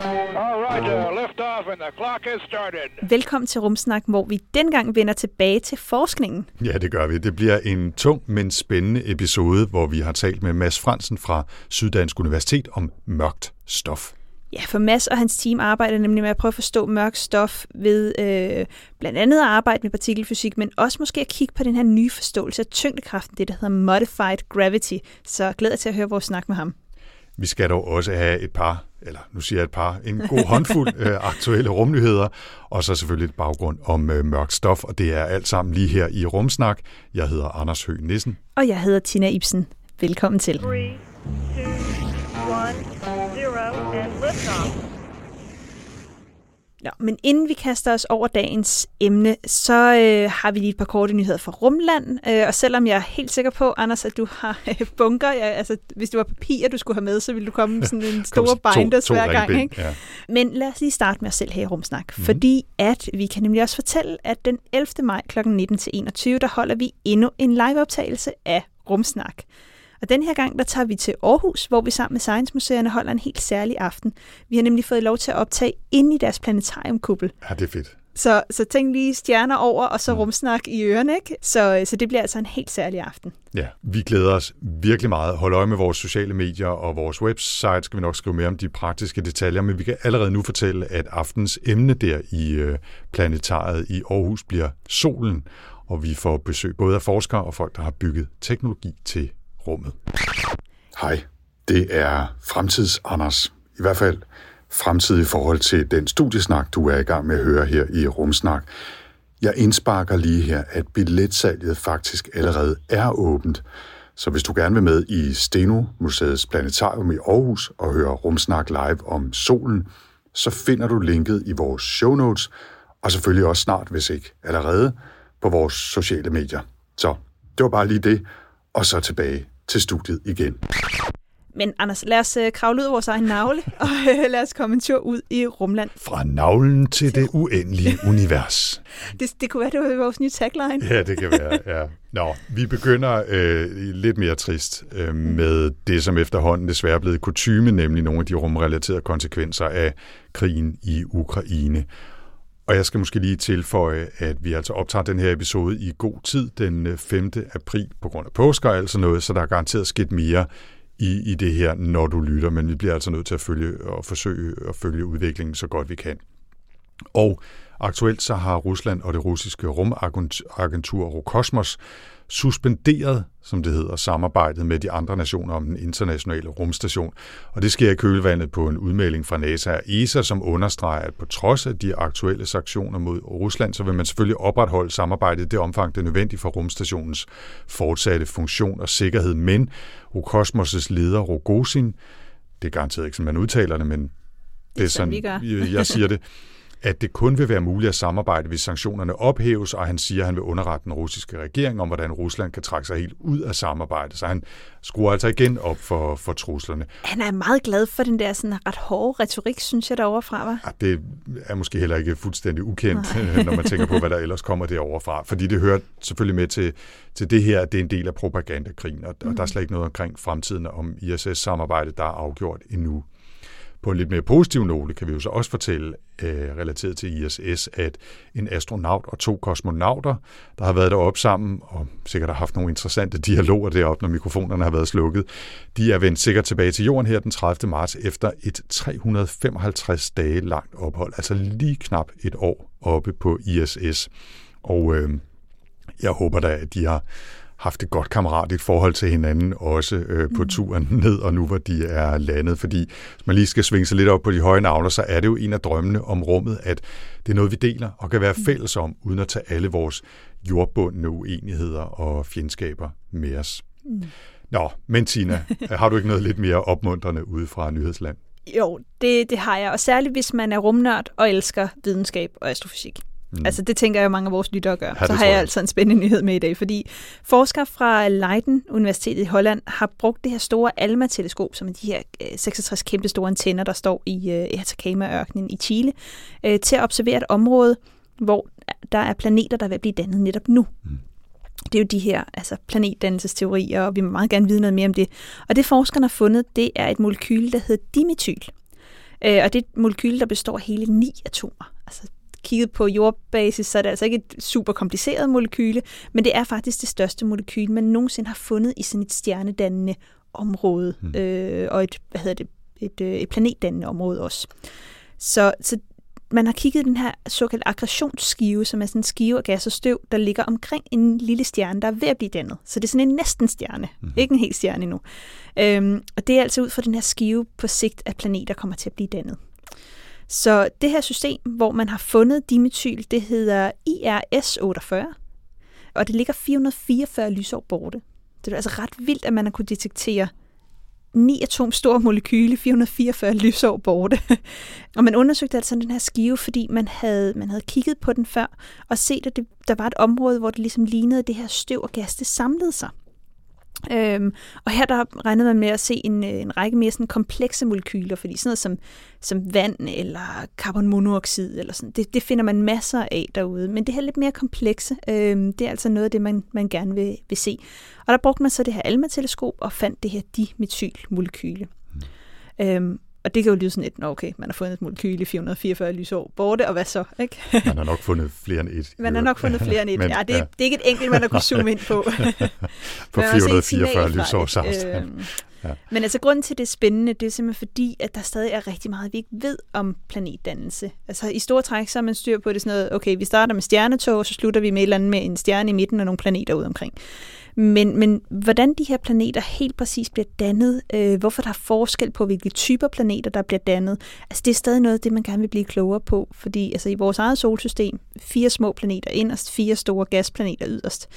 All right, uh, lift off and the clock has started. Velkommen til Rumsnak, hvor vi dengang vender tilbage til forskningen. Ja, det gør vi. Det bliver en tung, men spændende episode, hvor vi har talt med Mads Fransen fra Syddansk Universitet om mørkt stof. Ja, for Mads og hans team arbejder nemlig med at prøve at forstå mørkt stof ved øh, blandt andet at arbejde med partikelfysik, men også måske at kigge på den her nye forståelse af tyngdekraften, det der hedder Modified Gravity. Så glæder jeg til at høre vores snak med ham. Vi skal dog også have et par, eller nu siger jeg et par, en god håndfuld øh, aktuelle rumnyheder, og så selvfølgelig et baggrund om øh, mørkt stof, og det er alt sammen lige her i Rumsnak. Jeg hedder Anders Høgh Nissen. Og jeg hedder Tina Ibsen. Velkommen til. Three, two, one, zero, and liftoff. Nå, men inden vi kaster os over dagens emne, så øh, har vi lige et par korte nyheder fra Rumland. Øh, og selvom jeg er helt sikker på, Anders, at du har øh, bunker, ja, altså hvis det var papir, du skulle have med, så ville du komme sådan en stor to- binders hver gang. ringbind, Ikke? ja. Men lad os lige starte med os selv her i Rumsnak, mm-hmm. fordi at vi kan nemlig også fortælle, at den 11. maj kl. 19-21, der holder vi endnu en liveoptagelse af Rumsnak. Og den her gang, der tager vi til Aarhus, hvor vi sammen med Science Museerne holder en helt særlig aften. Vi har nemlig fået lov til at optage inde i deres planetariumkuppel. Ja, det er fedt. Så, så tænk lige stjerner over, og så mm. rumsnak i ørerne, ikke? Så, så det bliver altså en helt særlig aften. Ja, vi glæder os virkelig meget. Hold øje med vores sociale medier og vores website, skal vi nok skrive mere om de praktiske detaljer, men vi kan allerede nu fortælle, at aftens emne der i øh, planetariet i Aarhus bliver solen, og vi får besøg både af forskere og folk, der har bygget teknologi til rummet. Hej, det er Fremtids Anders. I hvert fald fremtid i forhold til den studiesnak, du er i gang med at høre her i Rumsnak. Jeg indsparker lige her, at billetsalget faktisk allerede er åbent. Så hvis du gerne vil med i Steno Museets Planetarium i Aarhus og høre Rumsnak live om solen, så finder du linket i vores show notes, og selvfølgelig også snart, hvis ikke allerede, på vores sociale medier. Så det var bare lige det, og så tilbage til studiet igen. Men Anders, lad os øh, kravle ud af vores egen navle, og øh, lad os komme en tur ud i Rumland. Fra navlen til det uendelige univers. Det, det kunne være, det var vores nye tagline. Ja, det kan være, ja. Nå, vi begynder øh, lidt mere trist øh, med det, som efterhånden desværre er blevet kutyme, nemlig nogle af de rumrelaterede konsekvenser af krigen i Ukraine. Og jeg skal måske lige tilføje, at vi altså optager den her episode i god tid den øh, 5. april på grund af påske og altså noget, så der er garanteret sket mere i, i det her, når du lytter, men vi bliver altså nødt til at følge og forsøge at følge udviklingen så godt vi kan. Og aktuelt så har Rusland og det russiske rumagentur Rokosmos suspenderet, som det hedder, samarbejdet med de andre nationer om den internationale rumstation. Og det sker i kølvandet på en udmelding fra NASA og ESA, som understreger, at på trods af de aktuelle sanktioner mod Rusland, så vil man selvfølgelig opretholde samarbejdet i det omfang, det er nødvendigt for rumstationens fortsatte funktion og sikkerhed. Men Rokosmos' leder Rogozin, det er garanteret ikke, som man udtaler det, men det er sådan, jeg siger det, at det kun vil være muligt at samarbejde, hvis sanktionerne ophæves, og han siger, at han vil underrette den russiske regering om, hvordan Rusland kan trække sig helt ud af samarbejdet. Så han skruer altså igen op for, for truslerne. Han er meget glad for den der sådan ret hårde retorik, synes jeg, derovre fra, var. Ja, det er måske heller ikke fuldstændig ukendt, når man tænker på, hvad der ellers kommer derovre fra. Fordi det hører selvfølgelig med til, til det her, at det er en del af propagandakrigen, og, og der er slet ikke noget omkring fremtiden om ISS-samarbejdet, der er afgjort endnu. På en lidt mere positiv note kan vi jo så også fortælle, øh, relateret til ISS, at en astronaut og to kosmonauter, der har været deroppe sammen, og sikkert har haft nogle interessante dialoger deroppe, når mikrofonerne har været slukket, de er vendt sikkert tilbage til jorden her den 30. marts efter et 355 dage langt ophold, altså lige knap et år oppe på ISS. Og øh, jeg håber da, at de har haft et godt kammeratligt forhold til hinanden også øh, på turen ned, og nu hvor de er landet. Fordi hvis man lige skal svinge sig lidt op på de høje navler, så er det jo en af drømmene om rummet, at det er noget, vi deler og kan være fælles om, uden at tage alle vores jordbundne uenigheder og fjendskaber med os. Mm. Nå, men Tina, har du ikke noget lidt mere opmuntrende ude fra nyhedsland? Jo, det, det har jeg, og særligt hvis man er rumnørd og elsker videnskab og astrofysik. Mm. Altså det tænker jeg, at mange af vores lyttere gør. Ja, så har jeg jeg. altså en spændende nyhed med i dag, fordi forskere fra Leiden Universitetet i Holland har brugt det her store ALMA-teleskop, som er de her øh, 66 kæmpe store antenner, der står i øh, i Atacama-ørkenen i Chile, øh, til at observere et område, hvor der er planeter, der er at blive dannet netop nu. Mm. Det er jo de her altså planetdannelsesteorier, og vi må meget gerne vide noget mere om det. Og det forskerne har fundet, det er et molekyle, der hedder dimetyl. Øh, og det er et molekyle, der består af hele ni atomer. Altså kigget på jordbasis, så er det altså ikke et super kompliceret molekyle, men det er faktisk det største molekyle, man nogensinde har fundet i sådan et stjernedannende område, Hmm. mm. øh, og et, hvad hedder det, et, øh, et planetdannende område også. Så, så man har kigget den her såkaldte aggressionsskive, som er sådan en skive af gas og støv, der ligger omkring en lille stjerne, der er ved at blive dannet. Så det er sådan en næsten stjerne, mm. ikke en hel stjerne endnu. Øhm, og det er altså ud fra den her skive på sigt, at planeter kommer til at blive dannet. Så det her system, hvor man har fundet dimetyl, det hedder IRS-48, og det ligger 444 lysår borte. Det er altså ret vildt, at man har kunne detektere 9 atom store molekyle 444 lysår borte. og man undersøgte altså den her skive, fordi man havde, man havde kigget på den før, og set, at det, der var et område, hvor det ligesom lignede det her støv og gas, det samlede sig. Øhm, og her der regnede man med at se en, øh, en række mere sådan komplekse molekyler, fordi sådan noget som, som vand eller carbonmonoxid, eller sådan, det, det finder man masser af derude. Men det her lidt mere komplekse, øhm, det er altså noget af det, man, man gerne vil, vil se. Og der brugte man så det her ALMA-teleskop og fandt det her dimethylmolekyle. Mm. Øhm, og det kan jo lyde sådan "Nå, okay, man har fundet et molekyle i 444 lysår borte, og hvad så? Ikke? Man har nok fundet flere end et. Man har nok fundet flere end et. Men, ja, det, er, det er ikke et enkelt, man har kunnet zoome ind på. På Man har også set 444 signal fra lysårs det. afstand. Øhm, Ja. Men altså grunden til, det er spændende, det er simpelthen fordi, at der stadig er rigtig meget, vi ikke ved om planetdannelse. Altså i store træk, så er man styr på det sådan noget, okay, vi starter med stjernetog, og så slutter vi med et eller andet med en stjerne i midten og nogle planeter ude omkring. Men, men hvordan de her planeter helt præcis bliver dannet, øh, hvorfor der er forskel på, hvilke typer planeter, der bliver dannet, altså det er stadig noget af det, man gerne vil blive klogere på, fordi altså, i vores eget solsystem, fire små planeter inderst, fire store gasplaneter yderst,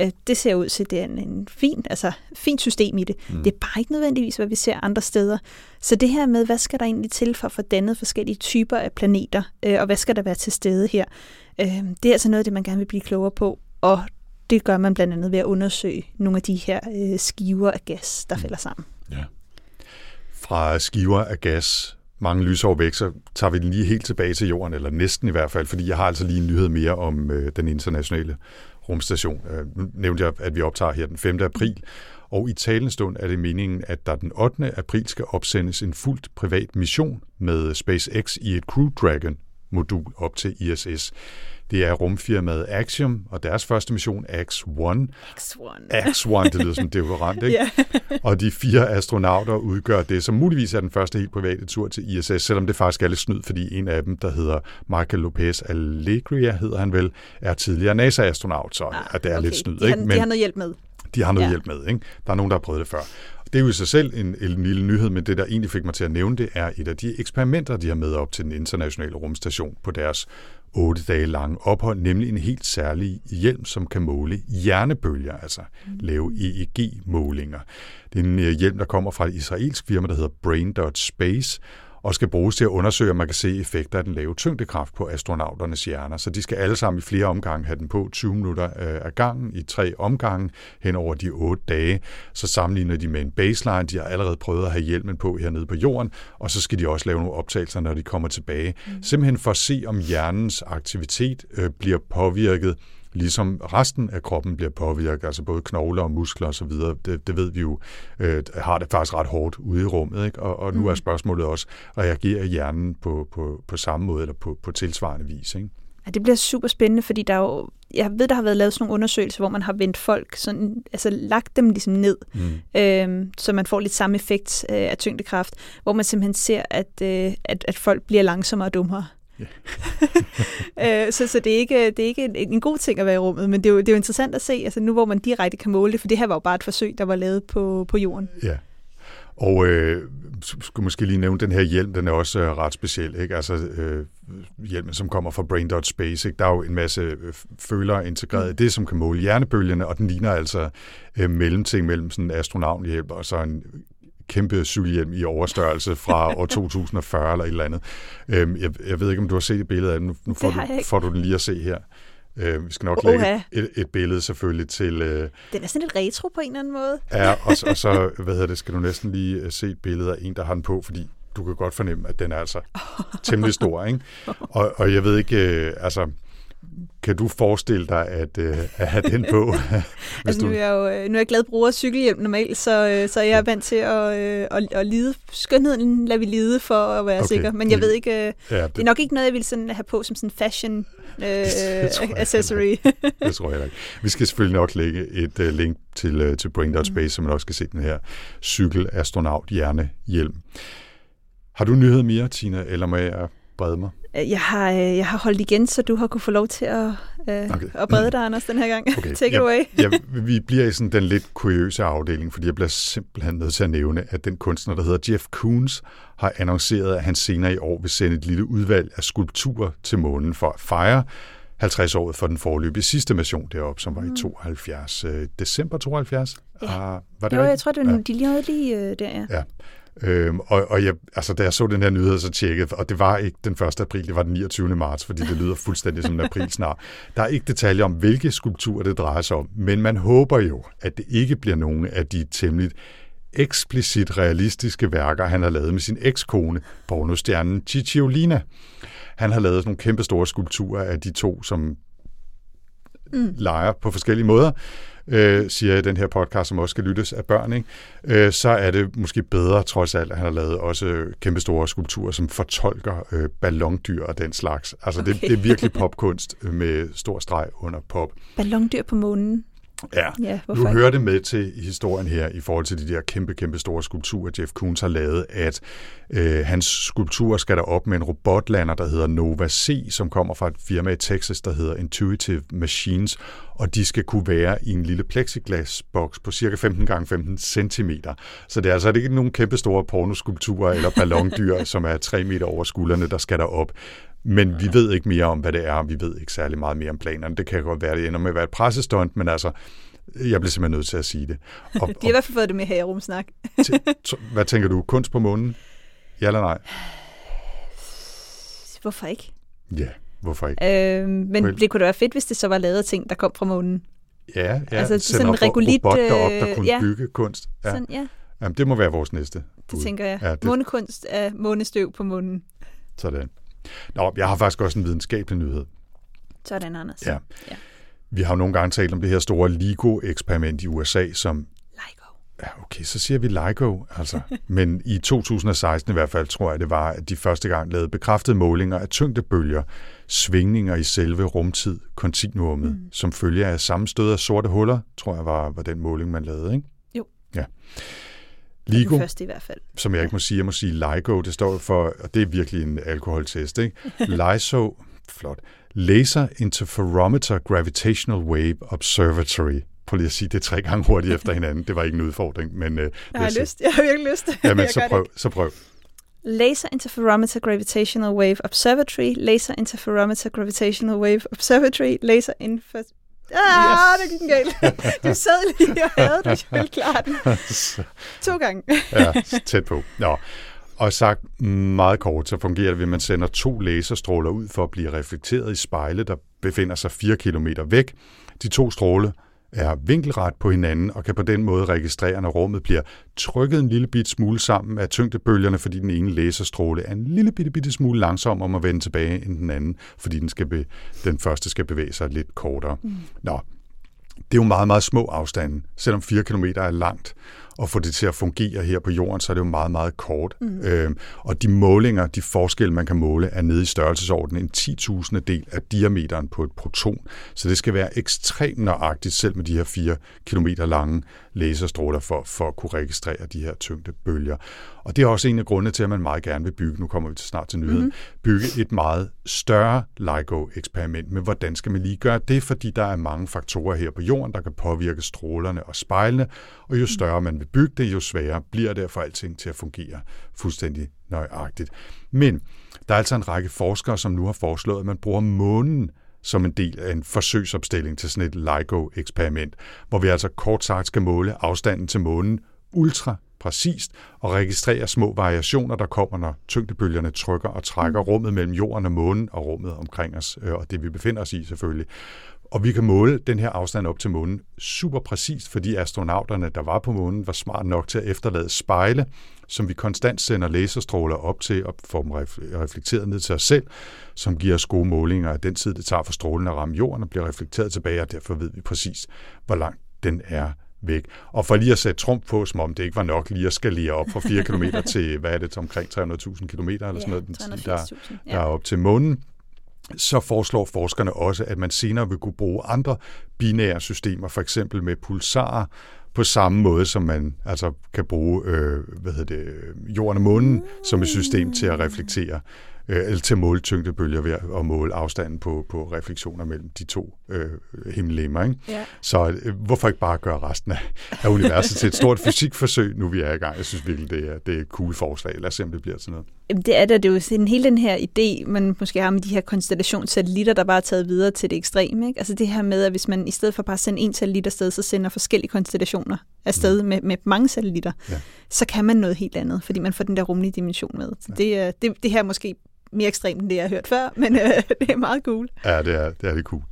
øh, det ser ud til, det er en, en fin, altså, fint system i det. Mm. Det er bare ikke nødvendigvis, hvad vi ser andre steder. Så det her med, hvad skal der egentlig til for at få dannet forskellige typer af planeter, øh, og hvad skal der være til stede her, øh, det er altså noget af det, man gerne vil blive klogere på, og det gør man blandt andet ved at undersøge nogle af de her øh, skiver af gas, der falder sammen. Ja. Fra skiver af gas, mange lysår væk, så tager vi den lige helt tilbage til jorden, eller næsten i hvert fald, fordi jeg har altså lige en nyhed mere om øh, den internationale rumstation. Øh, nu nævnte jeg, at vi optager her den 5. april, og i talende stund er det meningen, at der den 8. april skal opsendes en fuldt privat mission med SpaceX i et Crew Dragon-modul op til ISS. Det er rumfirmaet Axiom, og deres første mission, X-1, X1. X1, det lyder som en deodorant, ikke? Ja. Og de fire astronauter udgør det, som muligvis er den første helt private tur til ISS, selvom det faktisk er lidt snyd, fordi en af dem, der hedder Michael Lopez Allegria, hedder han vel, er tidligere NASA-astronaut, så ah, det er okay. lidt snyd. De har, ikke? de har noget hjælp med. de har noget Ja. hjælp med. Ikke? Der er nogen, der har prøvet det før. Det er jo i sig selv en, en lille nyhed, men det, der egentlig fik mig til at nævne det, er et af de eksperimenter, de har med op til den internationale rumstation på deres otte dage lange ophold, nemlig en helt særlig hjelm, som kan måle hjernebølger, altså lave EEG-målinger. Det er en øh, hjelm, der kommer fra et israelsk firma, der hedder Brain.Space, og skal bruges til at undersøge, om man kan se effekter af den lave tyngdekraft på astronauternes hjerner. Så de skal alle sammen i flere omgange have den på 20 minutter øh, af gangen i tre omgange hen over de otte dage. Så sammenligner de med en baseline. De har allerede prøvet at have hjelmen på hernede på jorden, og så skal de også lave nogle optagelser, når de kommer tilbage. Mm. Simpelthen for at se, om hjernens aktivitet øh, bliver påvirket ligesom resten af kroppen bliver påvirket, altså både knogler og muskler osv., det, det ved vi jo, øh, har det faktisk ret hårdt ude i rummet, ikke? Og, og nu er spørgsmålet også, reagerer hjernen på, på, på samme måde eller på, på tilsvarende vis, ikke? Ja, det bliver super spændende, fordi der er jo, jeg ved, der har været lavet sådan nogle undersøgelser, hvor man har vendt folk, sådan, altså lagt dem ligesom ned, Mm. øhm, så man får lidt samme effekt øh, af tyngdekraft, hvor man simpelthen ser, at, øh, at, at folk bliver langsommere og dummere. øh, så så det, er ikke, det er ikke en, en god ting at være i rummet, men det er, jo, det er jo interessant at se, altså nu hvor man direkte kan måle det, for det her var jo bare et forsøg, der var lavet på, på jorden. Ja. Og øh, skulle måske lige nævne, den her hjelm, den er også øh, ret speciel. Ikke? Altså øh, hjelmen, som kommer fra Brain.Space. Ikke? Der er jo en masse øh, følere integreret i det, som kan måle hjernebølgerne, og den ligner altså øh, mellemting mellem sådan en astronauthjelm og så en kæmpe cykelhjelm i overstørrelse fra år 2040 eller et eller andet. Øhm, jeg, jeg ved ikke, om du har set et billede af den. Nu, får, du, får du den lige at se her. Øh, vi skal nok Oha. lægge et, et billede selvfølgelig til... Øh, Den er sådan lidt retro på en eller anden måde. Ja, og, så- og så, hvad hedder det, skal du næsten lige øh, se et billede af en, der har den på, fordi du kan godt fornemme, at den er altså temmelig stor, ikke? Og, og jeg ved ikke, øh, altså, kan du forestille dig at, øh, at have den på? Altså, nu, er jeg jo, øh, nu er jeg glad bruger cykelhjelm normalt, så, øh, så jeg er vant til at, øh, at, at lide. Skønheden lader vi lide for at være Okay. sikker. Men jeg ved ikke, øh, ja, det er nok ikke noget, jeg vil sådan have på som sådan fashion øh, jeg accessory. Det tror jeg ikke. Vi skal selvfølgelig nok lægge et uh, link til, uh, til Brain.space, mm. så man også kan se den her cykelastronaut hjernehjelm. Har du nyhed mere, Tina, eller må jeg brede mig? Jeg, har, øh, jeg har holdt igen, så du har kunne få lov til at, øh, Okay. at brede dig, Anders, den her gang. Okay, Take it away. ja, vi bliver i sådan den lidt kuriøse afdeling, fordi jeg bliver simpelthen nødt til at nævne, at den kunstner, der hedder Jeff Koons, har annonceret, at han senere i år vil sende et lille udvalg af skulpturer til månen for at fejre 50 året for den forløbige sidste mission deroppe, som var i 72. Øh, december 72? Ja. Ah, var det Jo, jeg rigtigt? tror, det var ja. de lige lige øh, der, ja. Ja. Øhm, og, og jeg, altså, da jeg så den her nyhed, så tjekkede, og det var ikke den 1. april, det var den 29. marts, fordi det lyder fuldstændig som en april snart. Der er ikke detaljer om, hvilke skulpturer det drejer sig om, men man håber jo, at det ikke bliver nogle af de temmelig eksplicit realistiske værker, han har lavet med sin ekskone, pornostjernen Cicciolina. Han har lavet sådan nogle kæmpe store skulpturer af de to, som mm. leger på forskellige måder, øh, siger jeg i den her podcast, som også skal lyttes af børn, ikke? Øh, så er det måske bedre trods alt, at han har lavet også kæmpe store skulpturer, som fortolker øh, ballondyr og den slags. Altså okay. det, det er virkelig popkunst øh, med stor streg under pop. Ballondyr på månen. Ja, Ja, nu ikke? hører det med til i historien her, i forhold til de der kæmpe, kæmpe store skulpturer, Jeff Koons har lavet, at øh, hans skulpturer skal der op med en robotlander, der hedder Nova C, som kommer fra et firma i Texas, der hedder Intuitive Machines, og de skal kunne være i en lille plexiglasboks på cirka 15 x 15 cm. Så det er altså ikke nogen kæmpe store pornoskulpturer eller ballondyr, som er 3 meter over skuldrene, der skal der op. Men vi ved ikke mere om, hvad det er. Vi ved ikke særlig meget mere om planerne. Det kan godt være, det ender med at være et pressestunt, men altså, jeg bliver simpelthen nødt til at sige det. Og, De har i hvert fald fået det med her i rumsnak. og, hvad tænker du? Kunst på månen? Ja eller nej? Hvorfor ikke? Ja, hvorfor ikke? Øh, men Vel. det kunne da være fedt, hvis det så var lavet af ting, der kom fra månen. Ja, ja altså, sende sådan en ro- regolit, robot derop, der øh, kunne ja. bygge kunst. Ja. Sådan, ja, Jamen, det må være vores næste det bud. tænker jeg. Ja, det- Månekunst af månestøv på månen. Sådan. Nå, jeg har faktisk også en videnskabelig nyhed. Sådan, Anders. Ja. ja. Vi har jo nogle gange talt om det her store LIGO-eksperiment i USA, som Lego. Ja, okay, så siger vi LIGO, altså. Men i 2016 i hvert fald, tror jeg det var, at de første gang lavede bekræftede målinger af tyngdebølger, svingninger i selve rumtid, kontinuumet, mm. som følge af sammenstød af sorte huller, tror jeg var, var den måling, man lavede, ikke? Jo. Ja. Ligo. Den første i hvert fald. som jeg ikke må sige, jeg må sige LIGO, det står for, og det er virkelig en alkoholtest, ikke? LISO, flot, Laser Interferometer Gravitational Wave Observatory. Prøv lige at sige det tre gange hurtigt efter hinanden. Det var ikke en udfordring, men... Øh, Jeg har lyst. Jeg har virkelig lyst. Jamen, så prøv, så prøv. Laser Interferometer Gravitational Wave Observatory. Laser Interferometer Gravitational Wave Observatory. Laser Infer... Ah, yes. det gik galt. Du sad lige og havde det. Klare den. To gange. ja, tæt på. Nå. Og sagt meget kort, så fungerer det ved, at man sender to laserstråler ud for at blive reflekteret i spejle, der befinder sig 4 km væk. De to stråle er vinkelret på hinanden og kan på den måde registrere, når rummet bliver trykket en lille bit smule sammen af tyngdebølgerne, fordi den ene laserstråle er en lille bitte, bitte smule langsom om at vende tilbage end den anden, fordi den, skal be, den første skal bevæge sig lidt kortere. Mm. Nå, det er jo meget, meget små afstande. Selvom 4 km er langt, og få det til at fungere her på jorden, så er det jo meget, meget kort. Mm. Øhm, og de målinger, de forskelle, man kan måle, er nede i størrelsesordenen en 10.000 del af diameteren på et proton. Så det skal være ekstremt nøjagtigt, selv med de her 4 km lange laserstråler, for, for at kunne registrere de her tyngde bølger. Og det er også en af grundene til, at man meget gerne vil bygge, nu kommer vi til snart til nyheden, mm-hmm. bygge et meget større LIGO-eksperiment. Men hvordan skal man lige gøre det? Fordi der er mange faktorer her på jorden, der kan påvirke strålerne og spejlene, og jo større man vil bygge det, jo sværere bliver det at få alting til at fungere fuldstændig nøjagtigt. Men der er altså en række forskere, som nu har foreslået, at man bruger månen som en del af en forsøgsopstilling til sådan et LIGO-eksperiment, hvor vi altså kort sagt skal måle afstanden til månen ultra præcist og registrerer små variationer, der kommer, når tyngdebølgerne trykker og trækker rummet mellem jorden og månen og rummet omkring os, øh, og det vi befinder os i selvfølgelig. Og vi kan måle den her afstand op til månen super præcist, fordi astronauterne, der var på månen, var smart nok til at efterlade spejle, som vi konstant sender laserstråler op til og får dem ref- reflekteret ned til os selv, som giver os gode målinger af den tid, det tager for strålen at ramme jorden og bliver reflekteret tilbage, og derfor ved vi præcis, hvor langt den er væk. Og for lige at sætte trumf på, som om det ikke var nok lige at skalere op fra 4 km til, hvad er det, omkring 300.000 km eller sådan noget, den tid, der, 380.000, ja. der er op til månen, så foreslår forskerne også, at man senere vil kunne bruge andre binære systemer, for eksempel med pulsarer, på samme måde som man altså kan bruge øh, hvad hedder det, jorden og månen som et system til at reflektere øh, eller til at måle tyngdebølger ved at måle afstanden på, på refleksioner mellem de to øh, himmellemmer. Ikke? Ja. Så øh, hvorfor ikke bare gøre resten af, af universet til et stort fysikforsøg, nu vi er i gang? Jeg synes virkelig, det er, det er et cool forslag. Lad os se, om det bliver til noget. Jamen, det er det. Det er jo sådan hele den her idé, man måske har med de her konstellationssatellitter, der bare er taget videre til det ekstreme. Ikke? Altså det her med, at hvis man i stedet for bare at sende en satellit afsted, så sender forskellige konstellationer afsted med, med mange satellitter, Ja. så kan man noget helt andet, fordi man får den der rumlige dimension med. Så det, er, det, det her er måske mere ekstremt, end det jeg har hørt før, men øh, det er meget cool. Ja, det er, det er det cool.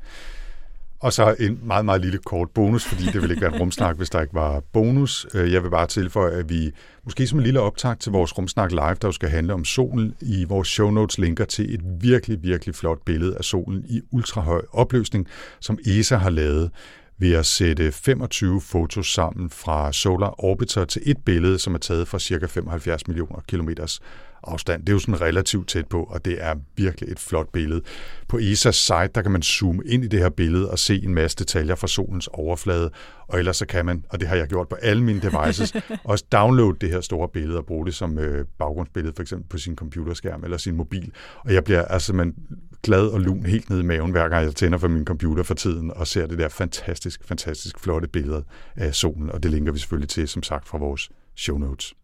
Og så en meget, meget lille kort bonus, fordi det ville ikke være en rumsnak, hvis der ikke var bonus. Øh, jeg vil bare tilføje, at vi måske som en lille optag til vores rumsnak live, der jo skal handle om solen, i vores show notes linker til et virkelig, virkelig flot billede af solen i ultrahøj opløsning, som ESA har lavet ved at sætte 25 fotos sammen fra Solar Orbiter til et billede, som er taget fra ca. 75 millioner kilometers afstand. Det er jo sådan relativt tæt på, og det er virkelig et flot billede. På ESA's site, der kan man zoome ind i det her billede og se en masse detaljer fra solens overflade, og ellers så kan man, og det har jeg gjort på alle mine devices, også downloade det her store billede og bruge det som øh, baggrundsbillede, for eksempel på sin computerskærm eller sin mobil. Og jeg bliver altså man, glad og lun helt ned i maven, hver gang jeg tænder for min computer for tiden og ser det der fantastisk, fantastisk flotte billede af solen, og det linker vi selvfølgelig til, som sagt, fra vores show notes.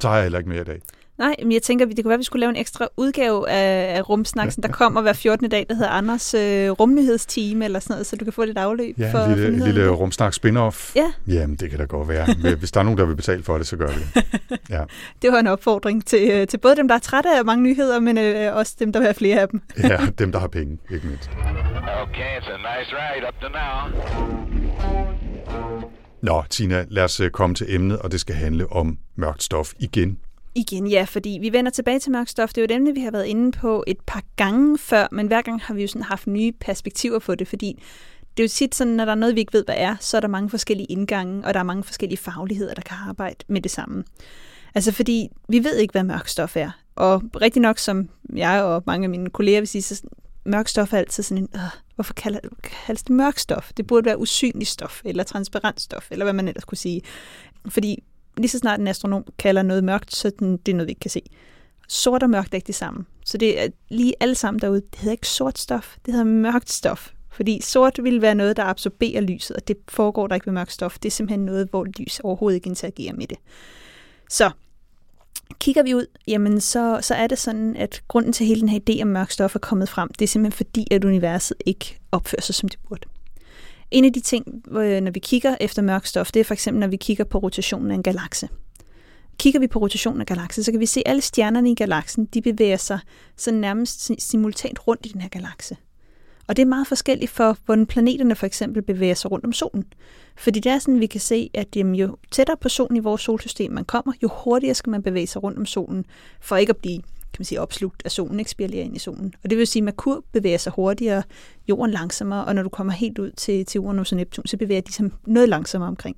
Så har jeg heller ikke mere i dag. Nej, men jeg tænker, det kunne være, at vi skulle lave en ekstra udgave af, af rumsnaksen, der kommer hver 14. dag, der hedder Anders øh, rumnyhedsteam eller sådan noget, så du kan få lidt afløb Ja, for, en lille, lille rumsnak spin-off. Ja. Jamen, det kan da godt være. Hvis der er nogen, der vil betale for det, så gør vi det. Ja, Det var en opfordring til, øh, til både dem, der er trætte af mange nyheder, men øh, også dem, der vil have flere af dem. ja dem, der har penge, ikke mindst. Okay, it's a nice ride up to now. Nå, Tina, lad os øh, komme til emnet, og det skal handle om mørkt stof igen. Igen, ja, fordi vi vender tilbage til mørk stof. Det er jo et emne, vi har været inde på et par gange før, men hver gang har vi jo sådan haft nye perspektiver på det, fordi det er jo tit sådan, når der er noget, vi ikke ved, hvad er, så er der mange forskellige indgange, og der er mange forskellige fagligheder, der kan arbejde med det samme. Altså fordi vi ved ikke, hvad mørk stof er. Og rigtig nok, som jeg og mange af mine kolleger vil sige, så mørk stof er altid sådan en, øh, hvorfor kalder, kaldes det mørk stof? Det burde være usynligt stof, eller transparent stof, eller hvad man ellers kunne sige. Fordi lige så snart en astronom kalder noget mørkt, så den, det er noget, vi ikke kan se. Sort og mørkt er ikke det samme. Så det er lige alle sammen derude. Det hedder ikke sort stof, det hedder mørkt stof. Fordi sort vil være noget, der absorberer lyset, og det foregår der ikke ved mørkt stof. Det er simpelthen noget, hvor lys overhovedet ikke interagerer med det. Så kigger vi ud, jamen så, så er det sådan, at grunden til hele den her idé om mørkt stof er kommet frem, det er simpelthen fordi, at universet ikke opfører sig, som det burde. En af de ting, øh, når vi kigger efter mørk stof, det er for eksempel, når vi kigger på rotationen af en galakse. Kigger vi på rotationen af galaksen, så kan vi se, at alle stjernerne i galaksen, de bevæger sig så nærmest simultant rundt i den her galakse. Og det er meget forskelligt for, hvordan planeterne for eksempel bevæger sig rundt om solen. Fordi det er sådan, vi kan se, at jamen, jo tættere på solen i vores solsystem man kommer, jo hurtigere skal man bevæge sig rundt om solen, for ikke at blive kan man sige, opslugt af solen, ikke ind i solen. Og det vil sige, at Merkur bevæger sig hurtigere, jorden langsommere, og når du kommer helt ud til, til Uranus og Neptun, så bevæger de sig noget langsommere omkring.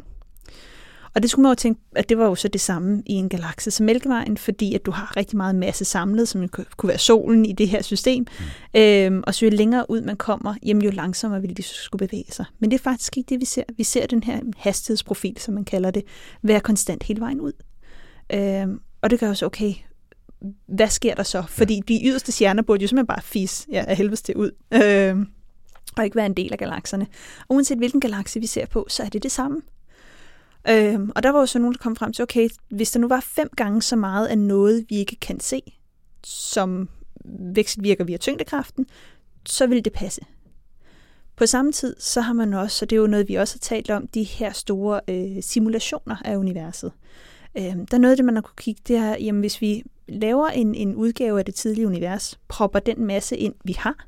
Og det skulle man jo tænke, at det var jo så det samme i en galakse som Mælkevejen, fordi at du har rigtig meget masse samlet, som kunne være solen i det her system. Mm. Øhm, og så jo længere ud man kommer, jamen jo langsommere vil de skulle bevæge sig. Men det er faktisk ikke det, vi ser. Vi ser den her hastighedsprofil, som man kalder det, være konstant hele vejen ud. Øhm, og det gør jo så, okay, hvad sker der så? Fordi de yderste stjerner burde jo simpelthen bare fis ja, af helvedes til ud. Øh, og ikke være en del af galakserne. Og uanset hvilken galakse vi ser på, så er det det samme. Øhm, og der var jo så nogen, der kom frem til, okay, hvis der nu var fem gange så meget af noget, vi ikke kan se, som virker via tyngdekraften, så vil det passe. På samme tid, så har man også, og det er jo noget, vi også har talt om, de her store øh, simulationer af universet. Øh, der er noget af det, man har kunne kigge, det er, jamen hvis vi laver en, en udgave af det tidlige univers, propper den masse ind, vi har,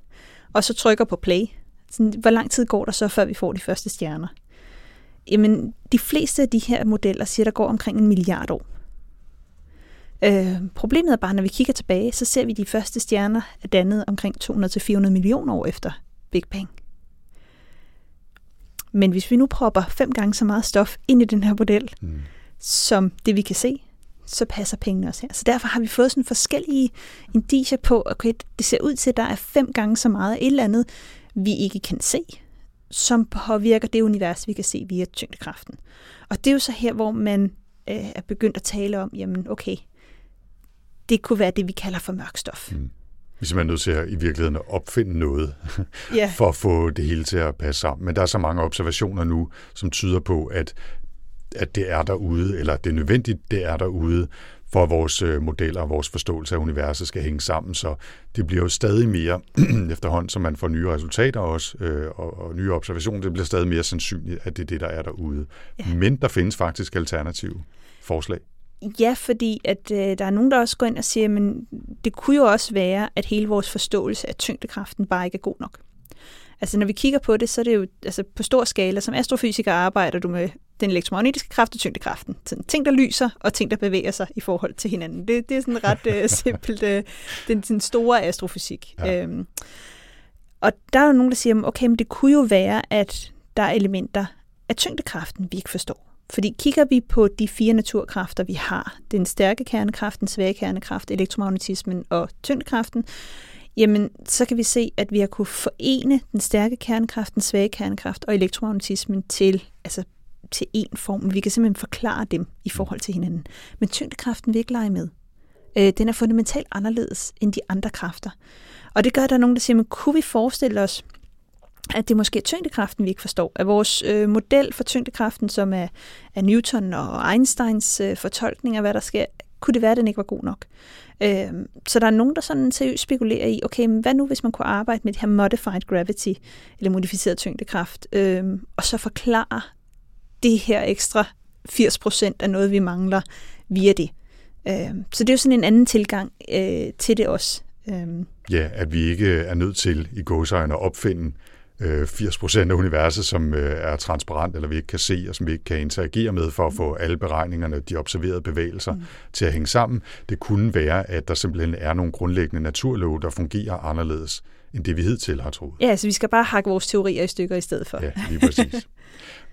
og så trykker på play, sådan, hvor lang tid går der så, før vi får de første stjerner? Jamen, de fleste af de her modeller siger, der går omkring en milliard år. Øh, problemet er bare, når vi kigger tilbage, så ser vi de første stjerner er dannet omkring 200-400 millioner år efter Big Bang. Men hvis vi nu propper fem gange så meget stof ind i den her model, mm som det vi kan se, så passer pengene også her. Så derfor har vi fået sådan forskellige indicier på, okay, det ser ud til, at der er fem gange så meget af et eller andet, vi ikke kan se, som påvirker det univers, vi kan se via tyngdekraften. Og det er jo så her, hvor man øh, er begyndt at tale om, jamen okay, det kunne være det, vi kalder for mørk stof. Mm. Vi er simpelthen nødt til at i virkeligheden at opfinde noget, yeah. for at få det hele til at passe sammen. Men der er så mange observationer nu, som tyder på, at, at det er derude, eller det er nødvendigt, det er derude, for at vores øh, modeller og vores forståelse af universet skal hænge sammen. Så det bliver jo stadig mere, efterhånden som man får nye resultater også, øh, og, og nye observationer, det bliver stadig mere sandsynligt, at det er det, der er derude. Ja. Men der findes faktisk alternative forslag. Ja, fordi at øh, der er nogen, der også går ind og siger, men det kunne jo også være, at hele vores forståelse af tyngdekraften bare ikke er god nok. Altså når vi kigger på det, så er det jo altså, på stor skala. Som astrofysiker arbejder du med den elektromagnetiske kraft og tyngdekraften. Sådan ting, der lyser, og ting, der bevæger sig i forhold til hinanden. Det, det er sådan ret uh, simpelt. Uh, den, den store astrofysik. Ja. Øhm, og der er jo nogen, der siger, okay, men det kunne jo være, at der er elementer af tyngdekraften, vi ikke forstår. Fordi kigger vi på de fire naturkræfter, vi har, den stærke kernekraft, den svage kernekraft, elektromagnetismen og tyngdekraften, jamen så kan vi se, at vi har kunne forene den stærke kernekraft, den svage kernekraft og elektromagnetismen til, altså, til én form. Vi kan simpelthen forklare dem i forhold til hinanden. Men tyngdekraften vil ikke lege med. Øh, den er fundamentalt anderledes end de andre kræfter. Og det gør, at der er nogen, der siger, men kunne vi forestille os, at det måske er tyngdekraften, vi ikke forstår. At vores øh, model for tyngdekraften, som er, er Newton og Einsteins øh, fortolkning af, hvad der sker, kunne det være, at den ikke var god nok. Øh, så der er nogen, der sådan seriøst spekulerer i, okay, men hvad nu, hvis man kunne arbejde med det her modified gravity, eller modificeret tyngdekraft, øh, og så forklare det her ekstra 80% af noget, vi mangler via det. Øh, så det er jo sådan en anden tilgang øh, til det også. Øh. Ja, at vi ikke er nødt til i gåsøjne at opfinde 80 øh, procent af universet, som øh, er transparent, eller vi ikke kan se, og som vi ikke kan interagere med for at få alle beregningerne, de observerede bevægelser, mm. til at hænge sammen. Det kunne være, at der simpelthen er nogle grundlæggende naturlove, der fungerer anderledes, end det vi hidtil har troet. Ja, så vi skal bare hakke vores teorier i stykker i stedet for. Ja, lige præcis.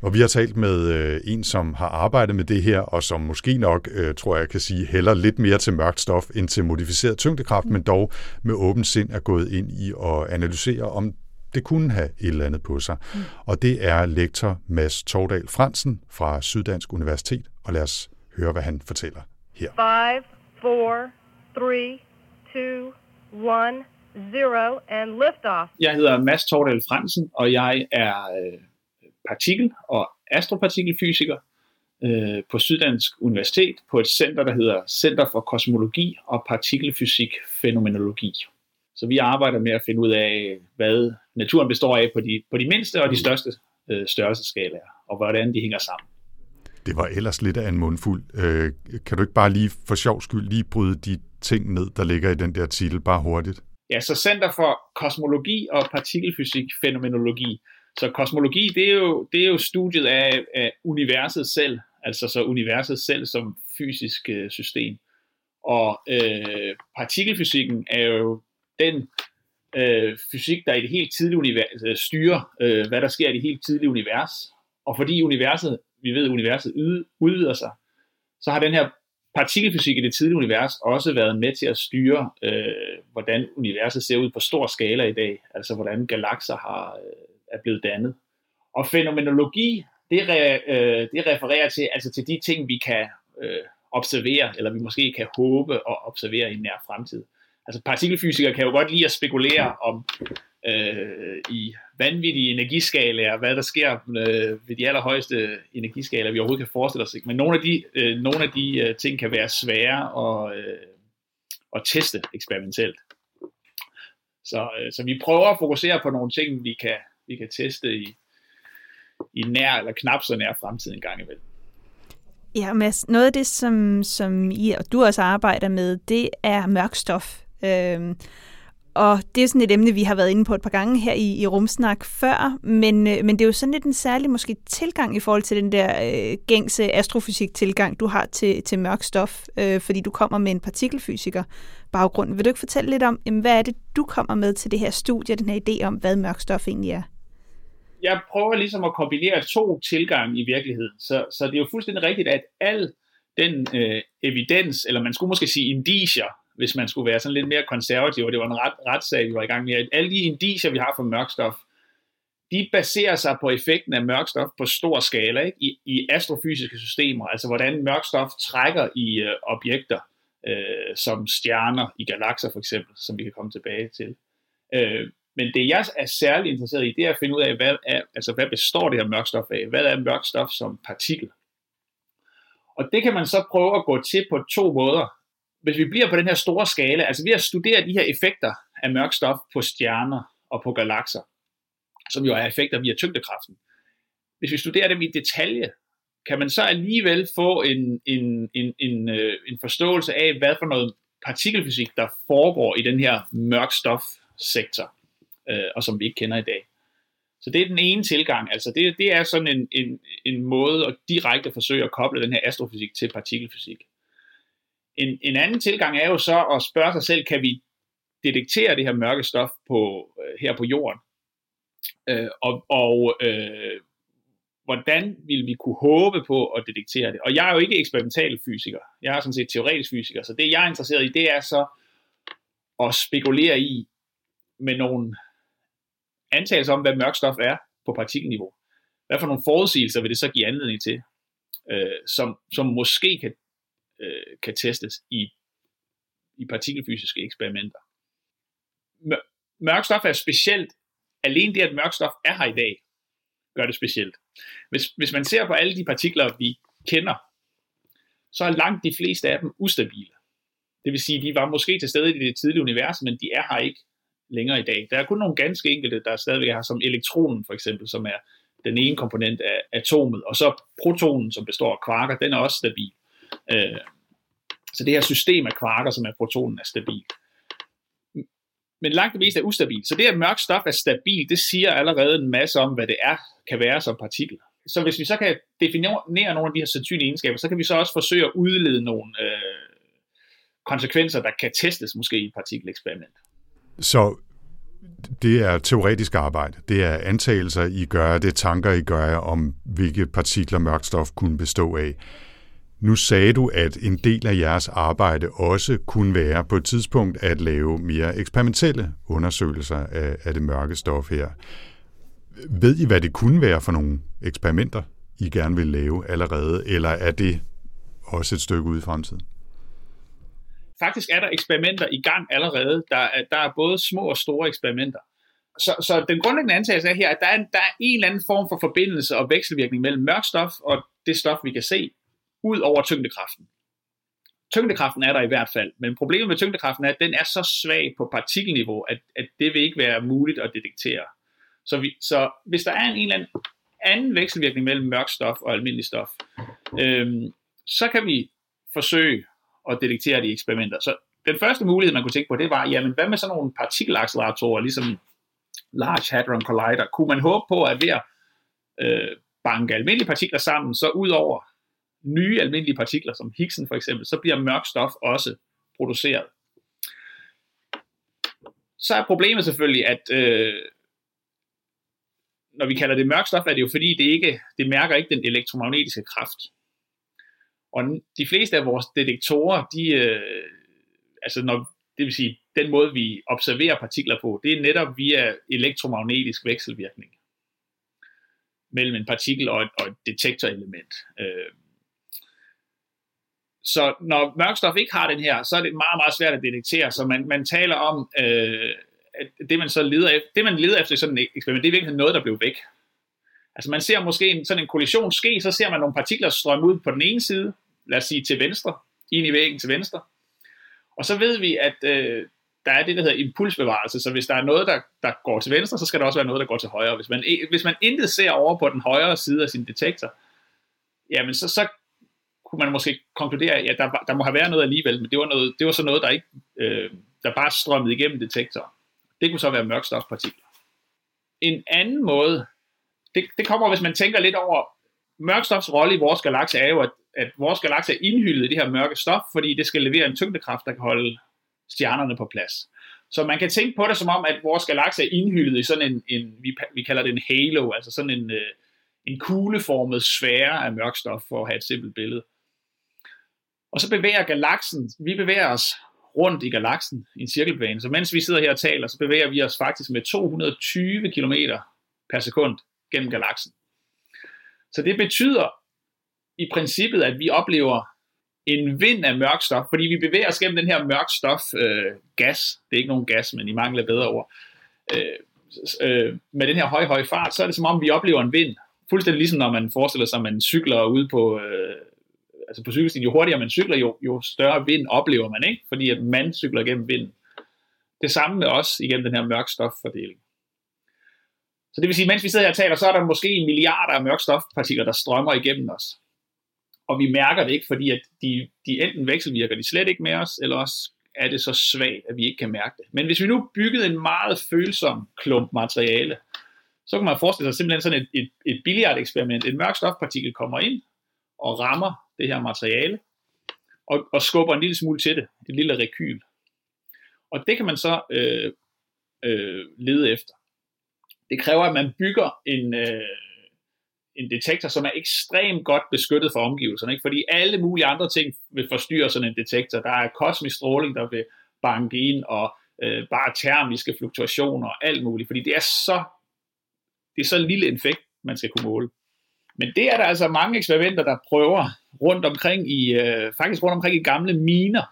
Og vi har talt med øh, en, som har arbejdet med det her, og som måske nok, øh, tror jeg kan sige, hælder lidt mere til mørkt stof end til modificeret tyngdekraft, mm. men dog med åben sind er gået ind i at analysere, om det kunne have et eller andet på sig. Mm. Og det er lektor Mads Tordal Fransen fra Syddansk Universitet, og lad os høre, hvad han fortæller her. 5, 4, 3, 2, 1, 0, and liftoff. Jeg hedder Mads Tordal Fransen, og jeg er øh, partikel- og astropartikelfysiker øh, på Syddansk Universitet på et center, der hedder Center for Kosmologi og Partikelfysik Fænomenologi. Så vi arbejder med at finde ud af, hvad naturen består af på de, på de mindste og de største øh, størrelseskalaer, og hvordan de hænger sammen. Det var ellers lidt af en mundfuld. Øh, kan du ikke bare lige for sjov skyld lige bryde de ting ned, der ligger i den der titel, bare hurtigt? Ja, så Center for Kosmologi og Partikelfysik Fænomenologi. Så kosmologi, det er jo, det er jo studiet af, af universet selv, altså så universet selv som fysisk øh, system. Og øh, partikelfysikken er jo den øh, fysik, der i det helt tidlige univers øh, styrer, øh, hvad der sker i det helt tidlige univers. Og fordi universet, vi ved, universet udvider sig, så har den her partikelfysik i det tidlige univers også været med til at styre, øh, hvordan universet ser ud på stor skala i dag, altså hvordan galakser har, øh, er blevet dannet. Og fænomenologi, det, re, øh, det refererer til, altså til de ting, vi kan øh, observere, eller vi måske kan håbe at observere i nær fremtid altså partikelfysikere kan jo godt lide at spekulere om øh, i vanvittige energiskalaer, hvad der sker øh, ved de allerhøjeste energiskalaer, vi overhovedet kan forestille os. Ikke? Men nogle af de, øh, nogle af de øh, ting kan være svære at, øh, at teste eksperimentelt. Så, øh, så vi prøver at fokusere på nogle ting, vi kan, vi kan teste i, i nær eller knap så nær fremtid en gang imellem. Ja, Mads, noget af det, som, som I og du også arbejder med, det er mørkstof. Øhm, og det er sådan et emne, vi har været inde på et par gange her i, i Rumsnak før, men, øh, men det er jo sådan lidt en særlig måske tilgang i forhold til den der øh, gængse astrofysik-tilgang, du har til, til mørk stof, øh, fordi du kommer med en partikelfysiker baggrund. Vil du ikke fortælle lidt om, jamen, hvad er det, du kommer med til det her studie, den her idé om, hvad mørk stof egentlig er? Jeg prøver ligesom at kombinere to tilgange i virkeligheden, så, så det er jo fuldstændig rigtigt, at al den øh, evidens, eller man skulle måske sige indicier, hvis man skulle være sådan lidt mere konservativ, og det var en ret, retssag, vi var i gang med. Alle de indicier, vi har for mørkstof, de baserer sig på effekten af mørkstof på stor skala ikke? I, i astrofysiske systemer, altså hvordan mørkstof trækker i øh, objekter, øh, som stjerner i galakser for eksempel, som vi kan komme tilbage til. Øh, men det jeg er særlig interesseret i, det er at finde ud af, hvad, er, altså, hvad består det her mørkstof af? Hvad er mørkstof som partikel? Og det kan man så prøve at gå til på to måder hvis vi bliver på den her store skala, altså ved at studere de her effekter af mørk stof på stjerner og på galakser, som jo er effekter via tyngdekraften, hvis vi studerer dem i detalje, kan man så alligevel få en, en, en, en, øh, en forståelse af, hvad for noget partikelfysik, der foregår i den her mørk stofsektor, øh, og som vi ikke kender i dag. Så det er den ene tilgang, altså det, det er sådan en, en, en måde at direkte forsøge at koble den her astrofysik til partikelfysik. En, en anden tilgang er jo så at spørge sig selv, kan vi detektere det her mørke stof på, øh, her på jorden? Øh, og og øh, hvordan vil vi kunne håbe på at detektere det? Og jeg er jo ikke eksperimental fysiker. Jeg er sådan set teoretisk fysiker. Så det jeg er interesseret i, det er så at spekulere i med nogle antagelser om, hvad mørk stof er på partikelniveau. Hvad for nogle forudsigelser vil det så give anledning til, øh, som, som måske kan øh, kan testes i, i partikelfysiske eksperimenter. Mørk stof er specielt, alene det, at mørk stof er her i dag, gør det specielt. Hvis, hvis man ser på alle de partikler, vi kender, så er langt de fleste af dem ustabile. Det vil sige, de var måske til stede i det tidlige univers, men de er her ikke længere i dag. Der er kun nogle ganske enkelte, der stadigvæk er her, som elektronen for eksempel, som er den ene komponent af atomet, og så protonen, som består af kvarker, den er også stabil. Øh, så det her system af kvarker, som er protonen, er stabil. Men langt det meste er ustabilt. Så det, at mørk stof er stabil, det siger allerede en masse om, hvad det er, kan være som partikel. Så hvis vi så kan definere nogle af de her sandsynlige egenskaber, så kan vi så også forsøge at udlede nogle øh, konsekvenser, der kan testes måske i et partikeleksperiment. Så det er teoretisk arbejde. Det er antagelser, I gør, det er tanker, I gør om, hvilke partikler mørk stof kunne bestå af. Nu sagde du, at en del af jeres arbejde også kunne være på et tidspunkt at lave mere eksperimentelle undersøgelser af, af det mørke stof her. Ved I, hvad det kunne være for nogle eksperimenter, I gerne vil lave allerede, eller er det også et stykke ude i fremtiden? Faktisk er der eksperimenter i gang allerede. Der er, der er både små og store eksperimenter. Så, så den grundlæggende antagelse er her, at der er, der er en eller anden form for forbindelse og vekselvirkning mellem mørk stof og det stof, vi kan se ud over tyngdekraften. Tyngdekraften er der i hvert fald, men problemet med tyngdekraften er, at den er så svag på partikelniveau, at, at det vil ikke være muligt at detektere. Så, vi, så hvis der er en, en eller anden anden vekselvirkning mellem mørk stof og almindelig stof, øhm, så kan vi forsøge at detektere de eksperimenter. Så den første mulighed, man kunne tænke på, det var, jamen hvad med sådan nogle partikelacceleratorer, ligesom Large Hadron Collider? Kunne man håbe på, at ved at øh, banke almindelige partikler sammen, så ud over nye almindelige partikler, som Higgsen for eksempel, så bliver mørk stof også produceret. Så er problemet selvfølgelig, at øh, når vi kalder det mørk stof, er det jo fordi, det, ikke, det mærker ikke den elektromagnetiske kraft. Og de fleste af vores detektorer, de, øh, altså når, det vil sige, den måde vi observerer partikler på, det er netop via elektromagnetisk vekselvirkning mellem en partikel og et, og et detektorelement. Øh, så når mørkstof ikke har den her, så er det meget, meget svært at detektere. Så man, man taler om, øh, at det man så leder efter, det man leder efter i sådan et eksperiment, det er virkelig noget, der blev væk. Altså man ser måske en, sådan en kollision ske, så ser man nogle partikler strømme ud på den ene side, lad os sige til venstre, ind i væggen til venstre. Og så ved vi, at øh, der er det, der hedder impulsbevarelse, så hvis der er noget, der, der går til venstre, så skal der også være noget, der går til højre. Hvis man, hvis man intet ser over på den højre side af sin detektor, jamen så, så kunne man måske konkludere, at ja, der, der må have været noget alligevel, men det var, noget, det var så noget, der ikke øh, der bare strømmede igennem detektoren. Det kunne så være mørkstofpartikler. En anden måde, det, det kommer, hvis man tænker lidt over, mørkstofs rolle i vores galakse er jo, at, at vores galakse er indhyldet i det her mørke stof, fordi det skal levere en tyngdekraft, der kan holde stjernerne på plads. Så man kan tænke på det som om, at vores galakse er indhyldet i sådan en, en vi, vi kalder det en halo, altså sådan en, øh, en kugleformet sfære af mørkstof, for at have et simpelt billede. Og så bevæger galaksen, vi bevæger os rundt i galaksen i en cirkelbane. Så mens vi sidder her og taler, så bevæger vi os faktisk med 220 km per sekund gennem galaksen. Så det betyder i princippet, at vi oplever en vind af mørk stof, fordi vi bevæger os gennem den her mørk stof øh, gas. Det er ikke nogen gas, men i mangel af bedre ord. Øh, øh, med den her høje, høje fart, så er det som om, vi oplever en vind. Fuldstændig ligesom når man forestiller sig, at man cykler ude på, øh, altså på cykelstien. Jo hurtigere man cykler, jo, jo større vind oplever man, ikke? Fordi at man cykler gennem vinden. Det samme med os igennem den her mørk stoffordeling. Så det vil sige, mens vi sidder her og taler, så er der måske milliarder af mørkstofpartikler, der strømmer igennem os. Og vi mærker det ikke, fordi at de, de enten vekselvirker de slet ikke med os, eller også er det så svagt, at vi ikke kan mærke det. Men hvis vi nu byggede en meget følsom klump materiale, så kan man forestille sig simpelthen sådan et, et, et billiard eksperiment. En mørk stofpartikel kommer ind og rammer det her materiale, og, og skubber en lille smule til det, det lille rekyl. Og det kan man så øh, øh, lede efter. Det kræver, at man bygger en, øh, en detektor, som er ekstremt godt beskyttet for omgivelserne, ikke? fordi alle mulige andre ting vil forstyrre sådan en detektor. Der er kosmisk stråling, der vil banke ind, og øh, bare termiske fluktuationer og alt muligt, fordi det er så det er så lille en effekt, man skal kunne måle. Men det er der altså mange eksperimenter, der prøver rundt omkring i, øh, faktisk rundt omkring i gamle miner,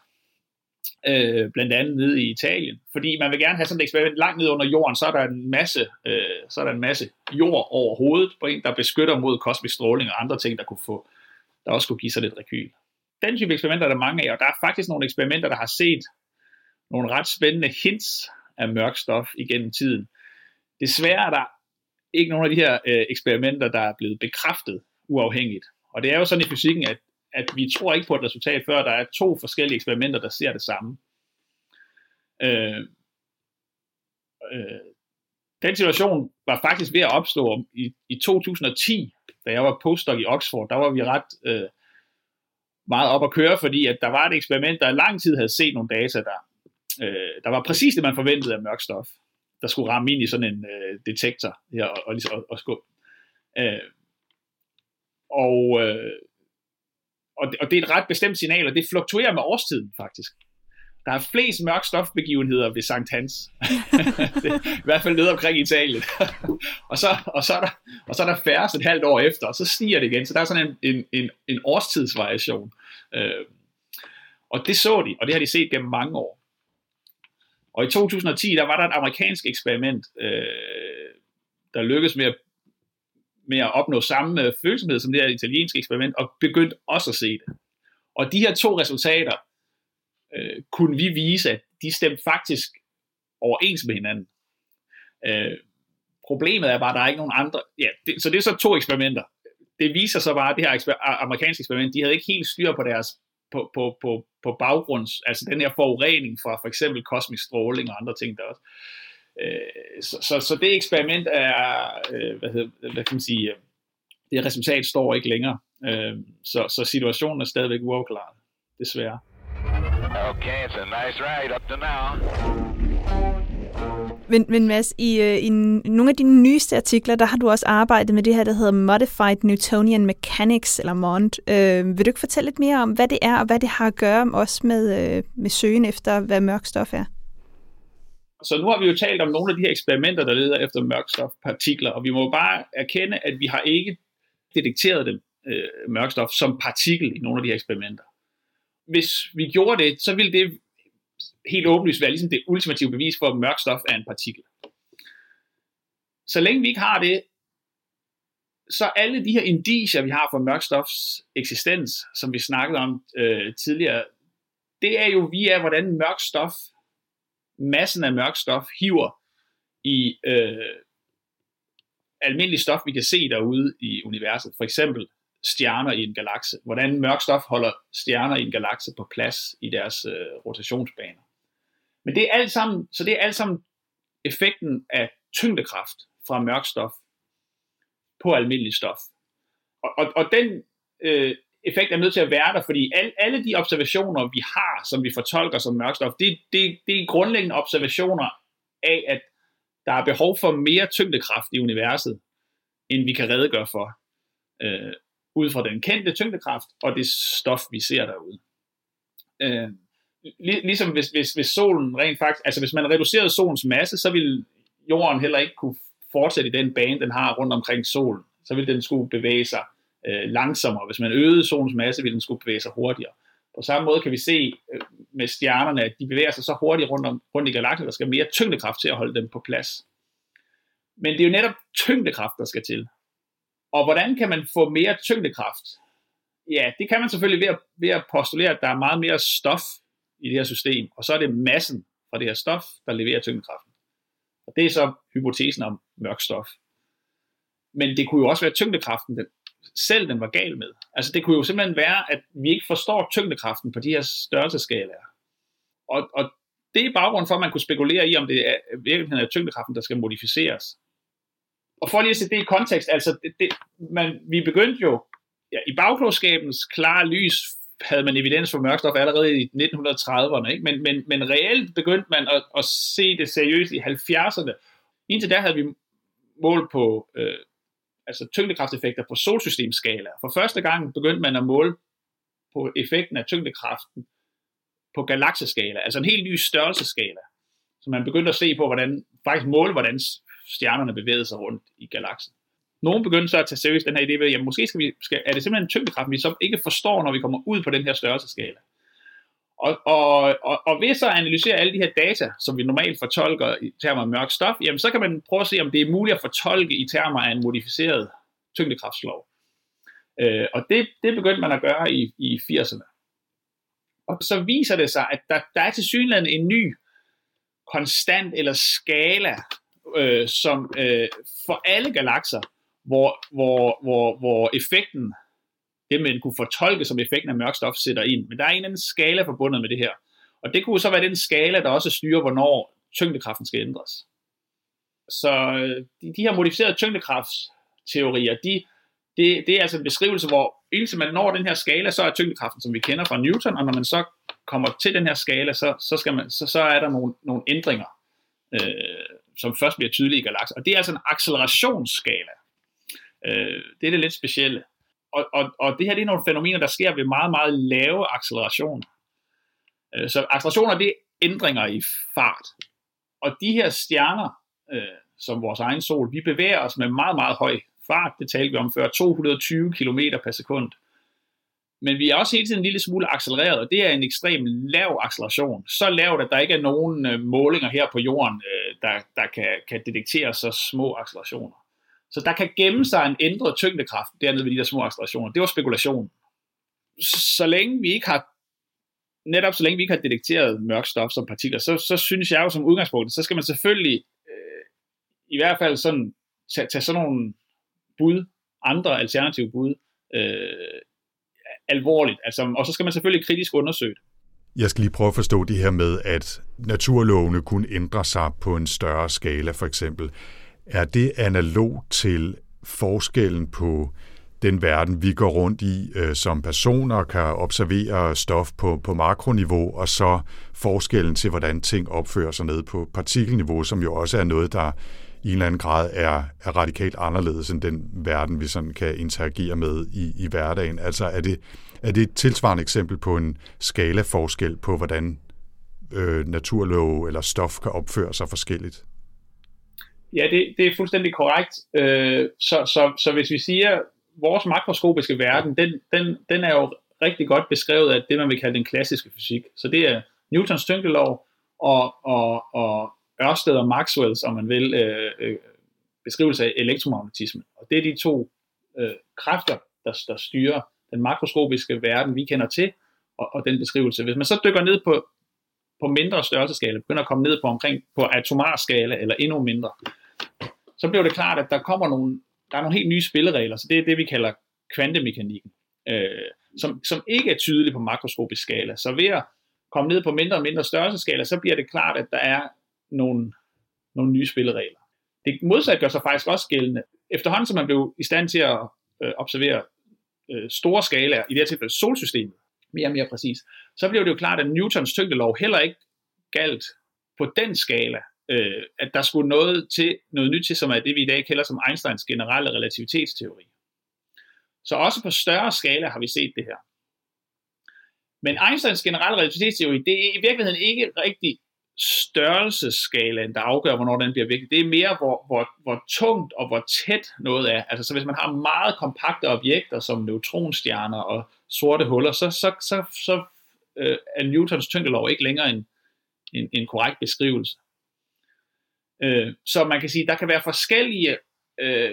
øh, blandt andet nede i Italien. Fordi man vil gerne have sådan et eksperiment langt ned under jorden, så er der en masse, øh, så er der en masse jord over hovedet på en, der beskytter mod kosmisk stråling og andre ting, der, kunne få, der også kunne give sig lidt rekyl. Den type eksperimenter er der mange af, og der er faktisk nogle eksperimenter, der har set nogle ret spændende hints af mørk stof igennem tiden. Desværre er der ikke nogen af de her øh, eksperimenter, der er blevet bekræftet uafhængigt. Og det er jo sådan i fysikken, at, at vi tror ikke på et resultat, før der er to forskellige eksperimenter, der ser det samme. Øh, øh, den situation var faktisk ved at opstå i, i 2010, da jeg var postdoc i Oxford. Der var vi ret øh, meget op at køre, fordi at der var et eksperiment, der i lang tid havde set nogle data, der, øh, der var præcis det, man forventede af mørk stof der skulle ramme ind i sådan en øh, detektor her og, og, ligesom, og, og skubbe. Øh, og, øh, og, det, og det er et ret bestemt signal, og det fluktuerer med årstiden faktisk. Der er flest mørk stofbegivenheder ved Sankt Hans. det, I hvert fald nede omkring Italien. og, så, og, så er der, og så er der færre et halvt år efter, og så stiger det igen. Så der er sådan en, en, en, en årstidsvariation. Øh, og det så de, og det har de set gennem mange år. Og i 2010, der var der et amerikansk eksperiment, øh, der lykkedes med at, med at opnå samme øh, følsomhed som det her italienske eksperiment, og begyndte også at se det. Og de her to resultater øh, kunne vi vise, at de stemte faktisk overens med hinanden. Øh, problemet er bare, at der er ikke nogen andre. Ja, det, så det er så to eksperimenter. Det viser så bare, at det her eksper- amerikanske eksperiment, de havde ikke helt styr på deres på, på, på, på baggrunds, altså den her forurening fra for eksempel kosmisk stråling og andre ting der også. Øh, så, så, så det eksperiment er, øh, hvad, hedder, hvad kan man sige, øh, det resultat står ikke længere. Øh, så, så situationen er stadigvæk uafklaret, desværre. Okay, it's a nice ride up to now. Men, men Mads, i, øh, i nogle af dine nyeste artikler, der har du også arbejdet med det her, der hedder Modified Newtonian Mechanics, eller MOND. Øh, vil du ikke fortælle lidt mere om, hvad det er, og hvad det har at gøre også med, øh, med søgen efter, hvad mørk stof er? Så nu har vi jo talt om nogle af de her eksperimenter, der leder efter mørkstofpartikler, og vi må bare erkende, at vi har ikke detekteret dem, øh, mørkstof, som partikel i nogle af de her eksperimenter. Hvis vi gjorde det, så ville det helt åbenlyst være ligesom det ultimative bevis for, at mørk stof er en partikel. Så længe vi ikke har det, så alle de her indicier, vi har for mørk stofs eksistens, som vi snakkede om øh, tidligere, det er jo via, hvordan mørk stof, massen af mørk stof, hiver i øh, almindelig stof, vi kan se derude i universet. For eksempel stjerner i en galakse. Hvordan mørk stof holder stjerner i en galakse på plads i deres øh, rotationsbaner. Men det er alt sammen, så det er alt sammen effekten af tyngdekraft fra mørk stof på almindelig stof. Og, og, og den øh, effekt er nødt til at være der, fordi al, alle de observationer, vi har, som vi fortolker som mørk stof, det, det, det er grundlæggende observationer af, at der er behov for mere tyngdekraft i universet, end vi kan redegøre for, øh, ud fra den kendte tyngdekraft og det stof, vi ser derude. Øh, lig, ligesom hvis, hvis, hvis solen rent faktisk, altså hvis man reducerede solens masse, så ville jorden heller ikke kunne fortsætte i den bane, den har rundt omkring solen. Så ville den skulle bevæge sig øh, langsommere. Hvis man øgede solens masse, ville den skulle bevæge sig hurtigere. På samme måde kan vi se øh, med stjernerne, at de bevæger sig så hurtigt rundt, om, rundt i galaksen, der skal mere tyngdekraft til at holde dem på plads. Men det er jo netop tyngdekraft, der skal til. Og hvordan kan man få mere tyngdekraft? Ja, det kan man selvfølgelig ved at, ved at postulere, at der er meget mere stof i det her system, og så er det massen fra det her stof, der leverer tyngdekraften. Og det er så hypotesen om mørk stof. Men det kunne jo også være tyngdekraften, den, selv den var gal med. Altså det kunne jo simpelthen være, at vi ikke forstår tyngdekraften på de her størrelseskalaer. Og, og det er baggrunden for, at man kunne spekulere i, om det er virkeligheden af tyngdekraften, der skal modificeres. Og for lige at sætte det i kontekst, altså det, det, man, vi begyndte jo, ja, i bagklogskabens klare lys havde man evidens for mørkstof allerede i 1930'erne, ikke? Men, men, men reelt begyndte man at, at se det seriøst i 70'erne. Indtil der havde vi mål på øh, altså tyngdekrafteffekter på solsystemskala. For første gang begyndte man at måle på effekten af tyngdekraften på galakseskala, altså en helt ny størrelseskala. Så man begyndte at se på, hvordan, faktisk måle, hvordan stjernerne bevægede sig rundt i galaksen. Nogen begyndte så at tage seriøst den her idé ved, at måske skal vi, skal, er det simpelthen tyngdekraften, vi så ikke forstår, når vi kommer ud på den her størrelseskala. Og, og, og, og ved så at analysere alle de her data, som vi normalt fortolker i termer af mørk stof, jamen så kan man prøve at se, om det er muligt at fortolke i termer af en modificeret tyngdekraftslov. Øh, og det, det begyndte man at gøre i, i 80'erne. Og så viser det sig, at der, der er til synligheden en ny konstant eller skala, øh, som øh, for alle galakser, hvor, hvor, hvor, hvor effekten det man kunne fortolke som effekten af mørk stof sætter ind. Men der er en eller anden skala forbundet med det her. Og det kunne så være den skala, der også styrer, hvornår tyngdekraften skal ændres. Så øh, de, de her modificerede tyngdekraftsteorier, de, det, det er altså en beskrivelse, hvor indtil man når den her skala, så er tyngdekraften, som vi kender fra Newton, og når man så kommer til den her skala, så, så, skal man, så, så er der nogle, nogle ændringer, øh, som først bliver tydelige i galakser. Og det er altså en accelerationsskala. Øh, det er det lidt specielle og, og, og det her det er nogle fænomener, der sker ved meget, meget lave accelerationer. Øh, så accelerationer, det er ændringer i fart. Og de her stjerner, øh, som vores egen sol, vi bevæger os med meget, meget høj fart. Det talte vi om før, 220 km per sekund. Men vi er også hele tiden en lille smule accelereret, og det er en ekstrem lav acceleration. Så lavt, at der ikke er nogen øh, målinger her på jorden, øh, der, der kan, kan detektere så små accelerationer. Så der kan gemme sig en ændret tyngdekraft dernede ved de der små accelerationer. Det var spekulation. Så længe vi ikke har netop så længe vi ikke har detekteret mørk stof som partikler, så, så synes jeg jo som udgangspunkt, så skal man selvfølgelig øh, i hvert fald sådan tage, tage sådan nogle bud, andre alternative bud, øh, alvorligt. Altså, og så skal man selvfølgelig kritisk undersøge det. Jeg skal lige prøve at forstå det her med, at naturlovene kunne ændre sig på en større skala, for eksempel. Er det analog til forskellen på den verden, vi går rundt i øh, som personer, kan observere stof på, på makroniveau, og så forskellen til, hvordan ting opfører sig ned på partikelniveau, som jo også er noget, der i en eller anden grad er, er radikalt anderledes end den verden, vi sådan kan interagere med i, i hverdagen. Altså er det, er det et tilsvarende eksempel på en skala-forskel på, hvordan øh, naturlov eller stof kan opføre sig forskelligt? Ja, det, det er fuldstændig korrekt. Øh, så, så, så hvis vi siger, vores makroskopiske verden, den, den, den er jo rigtig godt beskrevet af det, man vil kalde den klassiske fysik. Så det er Newtons tyngdelov og, og, og Ørsted og Maxwells, om man vil, øh, øh, beskrivelse af elektromagnetisme. Og det er de to øh, kræfter, der, der styrer den makroskopiske verden, vi kender til, og, og den beskrivelse. Hvis man så dykker ned på, på mindre størrelseskala, begynder at komme ned på omkring på atomar skala eller endnu mindre, så blev det klart, at der kommer nogle, der er nogle helt nye spilleregler, så det er det, vi kalder kvantemekanikken, øh, som, som ikke er tydelig på makroskopisk skala. Så ved at komme ned på mindre og mindre størrelseskala, så bliver det klart, at der er nogle, nogle nye spilleregler. Det modsat gør sig faktisk også gældende. Efterhånden som man blev i stand til at øh, observere øh, store skalaer, i det her tilfælde solsystemet, mere og mere præcis, så blev det jo klart, at Newtons tyngdelov heller ikke galt på den skala, øh, at der skulle noget, til, noget nyt til, som er det, vi i dag kalder som Einsteins generelle relativitetsteori. Så også på større skala har vi set det her. Men Einsteins generelle relativitetsteori, det er i virkeligheden ikke rigtig størrelsesskalaen, der afgør, hvornår den bliver vigtig. Det er mere, hvor, hvor, hvor tungt og hvor tæt noget er. Altså, så hvis man har meget kompakte objekter, som neutronstjerner og sorte huller, så, så, så, så øh, er Newtons tyngdelov ikke længere en, en, en korrekt beskrivelse. Øh, så man kan sige, der kan være forskellige øh,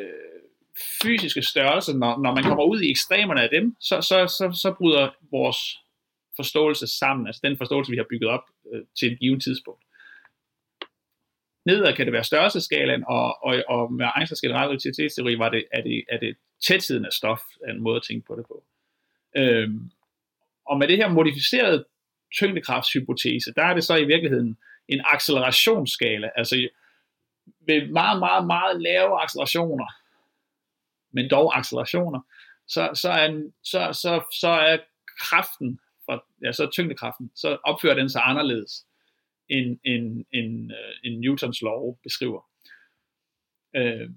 fysiske størrelser, når, når man kommer ud i ekstremerne af dem, så, så, så, så bryder vores forståelse sammen, altså den forståelse, vi har bygget op øh, til et givet tidspunkt. Nedad kan det være størrelseskalaen, og, og, og med Einsteins generelle relativitetsteori var det, er det, er det tætheden af stof, er en måde at tænke på det på. Øhm, og med det her modificerede tyngdekraftshypotese, der er det så i virkeligheden en accelerationsskala, altså med meget, meget, meget lave accelerationer, men dog accelerationer, så, så, er, så, så, så er kraften, for, ja, så er tyngdekraften, så opfører den sig anderledes, end, end, end, øh, end Newtons lov beskriver. Uh,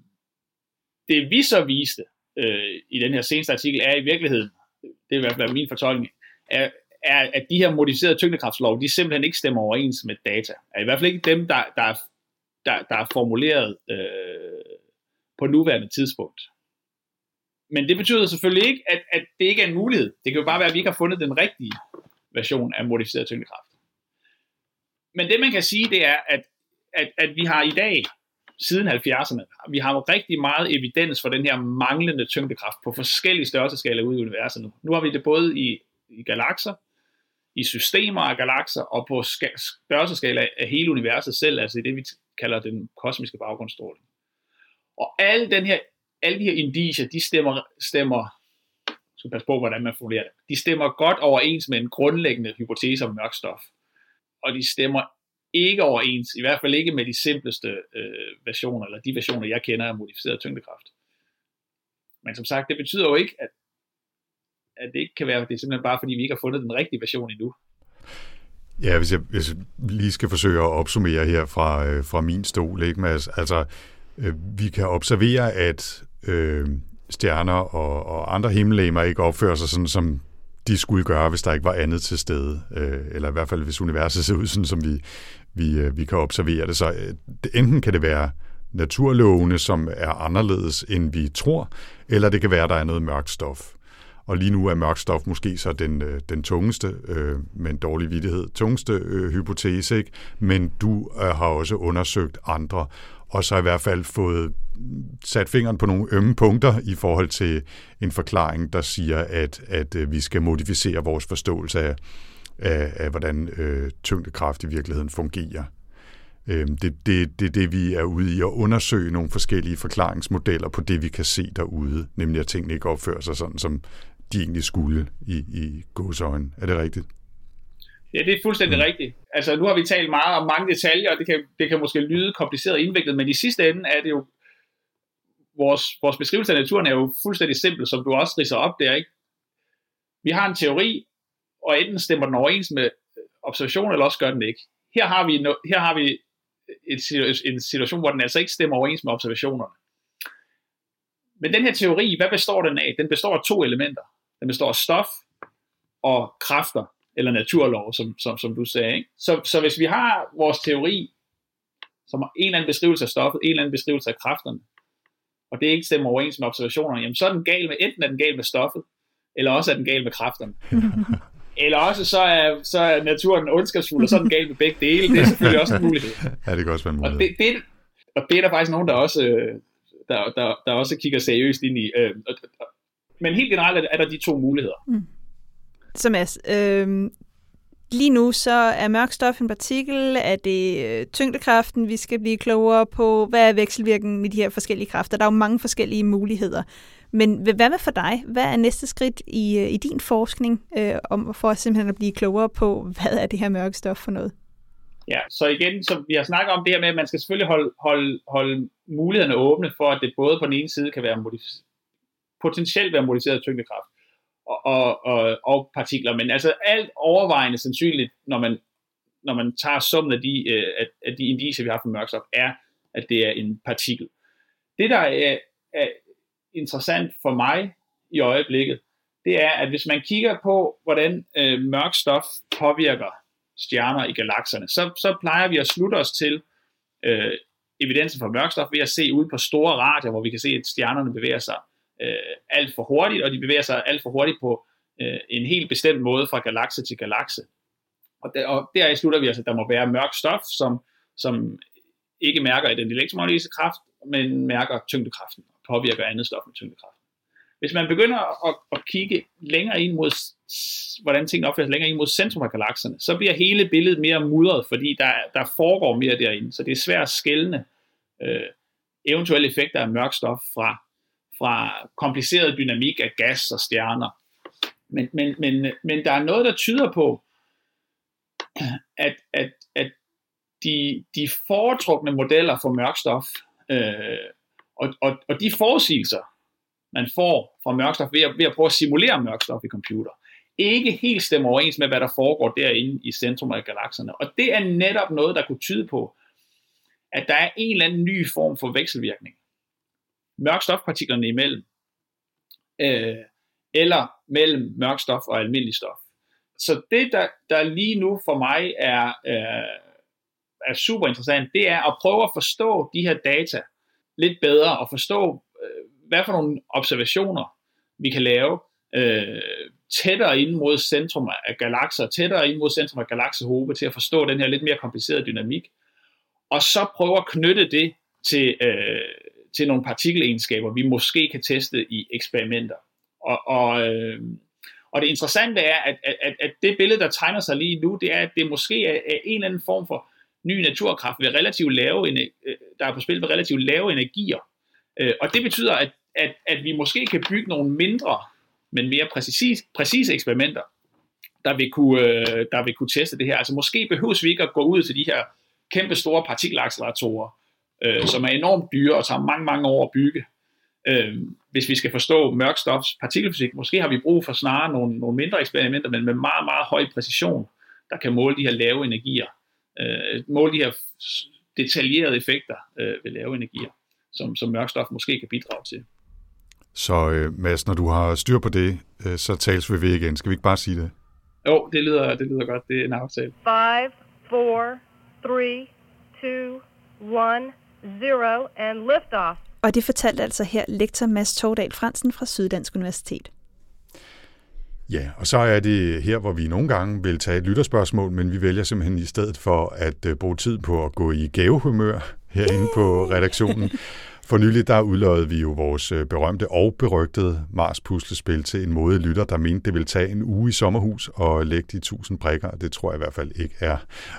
det vi så viste uh, i den her seneste artikel, er i virkeligheden, det er i hvert fald min fortolkning, er, er, at de her modificerede tyngdekraftslov, de simpelthen ikke stemmer overens med data. Er i hvert fald ikke dem, der, der, der, der er formuleret øh, på nuværende tidspunkt. Men det betyder selvfølgelig ikke, at, at det ikke er en mulighed. Det kan jo bare være, at vi ikke har fundet den rigtige version af modificeret tyngdekraft. Men det man kan sige, det er, at, at, at vi har i dag, siden 70'erne, vi har jo rigtig meget evidens for den her manglende tyngdekraft på forskellige størrelsesskaler ude i universet nu. Nu har vi det både i, i galakser, i systemer af galakser, og på størrelseskala af hele universet selv, altså i det vi kalder den kosmiske baggrundsstråling. Og alle, den her, alle de her indiger, de stemmer, stemmer skal passe på, hvordan man formulerer det, de stemmer godt overens med en grundlæggende hypotese om mørk stof. Og de stemmer ikke overens, i hvert fald ikke med de simpleste øh, versioner, eller de versioner, jeg kender af modificeret tyngdekraft. Men som sagt, det betyder jo ikke, at, at det ikke kan være, det er simpelthen bare, fordi vi ikke har fundet den rigtige version endnu. Ja, hvis jeg, hvis jeg lige skal forsøge at opsummere her fra, øh, fra min stol, ikke, Mads? Altså, øh, vi kan observere, at øh, stjerner og, og andre himmellegemer ikke opfører sig sådan, som de skulle gøre, hvis der ikke var andet til stede. Øh, eller i hvert fald, hvis universet ser ud sådan, som vi, vi, øh, vi kan observere det. Så øh, enten kan det være naturlovene, som er anderledes, end vi tror, eller det kan være, at der er noget mørkt stof. Og lige nu er mørk stof måske så den, øh, den tungeste, øh, med en dårlig vidighed, tungeste øh, hypotese, ikke? men du øh, har også undersøgt andre, og så i hvert fald fået sat fingeren på nogle ømme punkter i forhold til en forklaring, der siger, at, at øh, vi skal modificere vores forståelse af, af, af hvordan øh, tyngdekraft i virkeligheden fungerer. Øh, det er det, det, det, vi er ude i at undersøge nogle forskellige forklaringsmodeller på det, vi kan se derude, nemlig at tingene ikke opfører sig sådan, som de egentlig skulle i, i godsøjne. Er det rigtigt? Ja, det er fuldstændig mm. rigtigt. Altså, nu har vi talt meget om mange detaljer, og det kan, det kan måske lyde kompliceret og indviklet, men i sidste ende er det jo, vores, vores beskrivelse af naturen er jo fuldstændig simpel, som du også ridser op der, ikke? Vi har en teori, og enten stemmer den overens med observation, eller også gør den ikke. Her har vi, no, her har vi et, en situation, hvor den altså ikke stemmer overens med observationerne. Men den her teori, hvad består den af? Den består af to elementer. Den består af stof og kræfter, eller naturlov, som, som, som du sagde. Ikke? Så, så hvis vi har vores teori, som har en eller anden beskrivelse af stoffet, en eller anden beskrivelse af kræfterne, og det ikke stemmer overens med observationerne, jamen så er den gal med, enten er den gal med stoffet, eller også er den gal med kræfterne. eller også så er, så er naturen ondskabsfuld, og så er den gal med begge dele. Det er selvfølgelig også en mulighed. Ja, det kan også være en mulighed. Og det, det, og det er der faktisk nogen, der også, der, der, der også kigger seriøst ind i. Øh, men helt generelt er der de to muligheder. Mm. Så Mads, øh, lige nu så er mørk stof en partikel, er det øh, tyngdekraften, vi skal blive klogere på, hvad er vekselvirkningen med de her forskellige kræfter? Der er jo mange forskellige muligheder. Men hvad med for dig? Hvad er næste skridt i, øh, i din forskning øh, om, for simpelthen at blive klogere på, hvad er det her mørke stof for noget? Ja, så igen, som vi har snakket om det her med, at man skal selvfølgelig holde, holde, holde mulighederne åbne for, at det både på den ene side kan være modif- potentielt være modificeret tyngdekraft og, og, og, og partikler, men altså alt overvejende sandsynligt, når man, når man tager summen af de, øh, af, af de indicier, vi har for mørkstof, er, at det er en partikel. Det, der er, er interessant for mig i øjeblikket, det er, at hvis man kigger på, hvordan øh, mørk stof påvirker stjerner i galakserne, så, så plejer vi at slutte os til øh, evidensen for mørkstof ved at se ud på store radier, hvor vi kan se, at stjernerne bevæger sig øh, alt for hurtigt, og de bevæger sig alt for hurtigt på øh, en helt bestemt måde fra galakse til galakse. Og, der, og der slutter vi altså, at der må være mørk stof, som, som ikke mærker i den elektromagnetiske kraft, men mærker tyngdekraften og påvirker andet stof med tyngdekraften. Hvis man begynder at, at kigge længere ind mod, hvordan tingene opfører sig længere ind mod centrum af galakserne, så bliver hele billedet mere mudret, fordi der, der foregår mere derinde. Så det er svært at skelne øh, eventuelle effekter af mørk stof fra, fra kompliceret dynamik af gas og stjerner. Men, men, men, men der er noget, der tyder på, at, at, at de, de foretrukne modeller for mørkstof, øh, og, og, og de forudsigelser, man får fra mørkstof ved at, ved at prøve at simulere mørkstof i computer, ikke helt stemmer overens med, hvad der foregår derinde i centrum af galakserne. Og det er netop noget, der kunne tyde på, at der er en eller anden ny form for vekselvirkning mørk stofpartiklerne imellem, øh, eller mellem mørkstof og almindelig stof. Så det, der, der lige nu for mig er, øh, er super interessant, det er at prøve at forstå de her data lidt bedre, og forstå, øh, hvad for nogle observationer vi kan lave øh, tættere ind mod centrum af galakser, tættere ind mod centrum af galaksehobe, til at forstå den her lidt mere komplicerede dynamik, og så prøve at knytte det til, øh, til nogle partikelegenskaber, vi måske kan teste i eksperimenter. Og, og, øh, og det interessante er, at, at, at det billede, der tegner sig lige nu, det er, at det måske er, er en eller anden form for ny naturkraft ved relativt lave, øh, der er på spil ved relativt lave energier. Øh, og det betyder, at, at, at vi måske kan bygge nogle mindre, men mere præcise, præcise eksperimenter, der vil, kunne, øh, der vil kunne teste det her. Altså måske behøves vi ikke at gå ud til de her kæmpe store partikelacceleratorer, øh, som er enormt dyre og tager mange, mange år at bygge. Øh, hvis vi skal forstå mørkstofs partikelfysik, måske har vi brug for snarere nogle, nogle mindre eksperimenter, men med meget, meget høj præcision, der kan måle de her lave energier øh, måle de her detaljerede effekter øh, ved lave energier, som, som mørkstof måske kan bidrage til. Så øh, Mads, når du har styr på det, øh, så tales vi ved igen. Skal vi ikke bare sige det? Jo, det lyder, det lyder godt. Det er en aftale. 5, 4, 3, 2, 1, 0, and lift off. Og det fortalte altså her lektor Mads Tordal Fransen fra Syddansk Universitet. Ja, og så er det her, hvor vi nogle gange vil tage et lytterspørgsmål, men vi vælger simpelthen i stedet for at øh, bruge tid på at gå i gavehumør herinde på redaktionen, For nylig der udløjede vi jo vores øh, berømte og berygtede Mars-puslespil til en måde lytter, der mente, det ville tage en uge i sommerhus og lægge de tusind prikker. Det tror jeg i hvert fald ikke er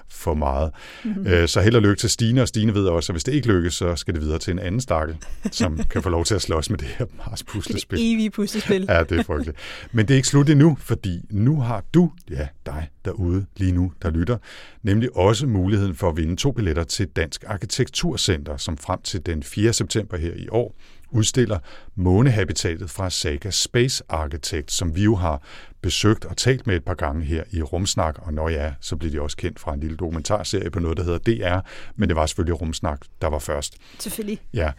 for meget. Mm-hmm. Så held og lykke til Stine, og Stine ved også, at hvis det ikke lykkes, så skal det videre til en anden stakkel, som kan få lov til at slås med det her Mars-puslespil. Det evige puslespil. Ja, det er frygteligt. Men det er ikke slut endnu, fordi nu har du, ja dig derude lige nu, der lytter, nemlig også muligheden for at vinde to billetter til Dansk Arkitekturcenter, som frem til den 4. september her i år udstiller månehabitatet fra Saga Space Architect, som vi jo har besøgt og talt med et par gange her i Rumsnak, og når ja, så bliver de også kendt fra en lille dokumentarserie på noget, der hedder DR, men det var selvfølgelig Rumsnak, der var først. Selvfølgelig. Ja,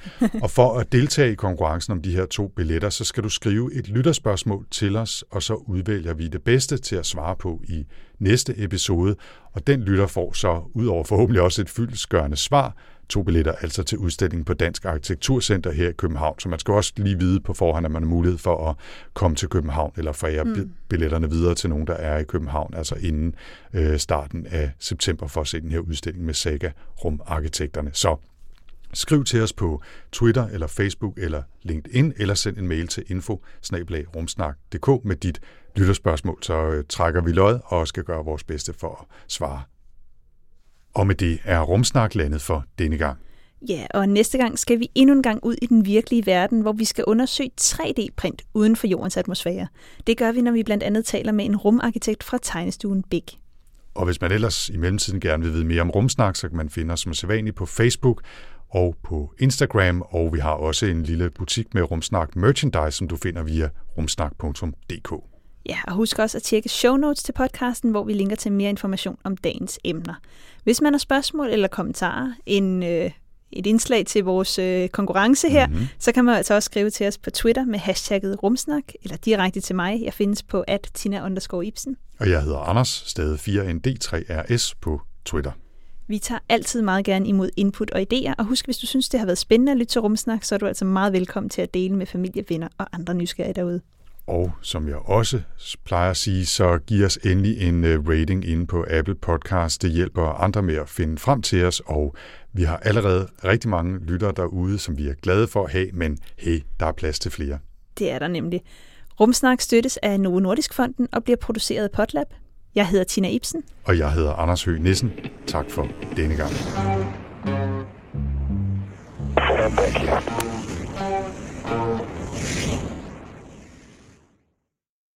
og for at deltage i konkurrencen om de her to billetter, så skal du skrive et lytterspørgsmål til os, og så udvælger vi det bedste til at svare på i næste episode, og den lytter får så, udover forhåbentlig også et fyldesgørende svar, billetter altså til udstillingen på Dansk Arkitekturcenter her i København. Så man skal også lige vide på forhånd, at man har mulighed for at komme til København eller forære mm. billetterne videre til nogen, der er i København, altså inden øh, starten af september for at se den her udstilling med Saga Rum Arkitekterne. Så Skriv til os på Twitter eller Facebook eller LinkedIn, eller send en mail til info med dit lytterspørgsmål, så øh, trækker vi lod og skal gøre vores bedste for at svare og med det er Rumsnak landet for denne gang. Ja, og næste gang skal vi endnu en gang ud i den virkelige verden, hvor vi skal undersøge 3D-print uden for jordens atmosfære. Det gør vi, når vi blandt andet taler med en rumarkitekt fra tegnestuen Big. Og hvis man ellers i mellemtiden gerne vil vide mere om rumsnak, så kan man finde os som sædvanligt på Facebook og på Instagram, og vi har også en lille butik med Rumsnak merchandise, som du finder via rumsnak.dk. Ja, og husk også at tjekke show notes til podcasten, hvor vi linker til mere information om dagens emner. Hvis man har spørgsmål eller kommentarer, en, øh, et indslag til vores øh, konkurrence her, mm-hmm. så kan man altså også skrive til os på Twitter med hashtagget rumsnak, eller direkte til mig. Jeg findes på at tina Ibsen. Og jeg hedder Anders, stadig 4ND3RS på Twitter. Vi tager altid meget gerne imod input og idéer, og husk, hvis du synes, det har været spændende at lytte til Rumsnak, så er du altså meget velkommen til at dele med familie, venner og andre nysgerrige derude. Og som jeg også plejer at sige, så giv os endelig en øh, rating inde på Apple Podcast. Det hjælper andre med at finde frem til os, og vi har allerede rigtig mange lyttere derude, som vi er glade for at have, men hey, der er plads til flere. Det er der nemlig. Rumsnak støttes af Novo Nordisk Fonden og bliver produceret af Potlab. Jeg hedder Tina Ibsen. Og jeg hedder Anders Høgh Nissen. Tak for denne gang. And thank you.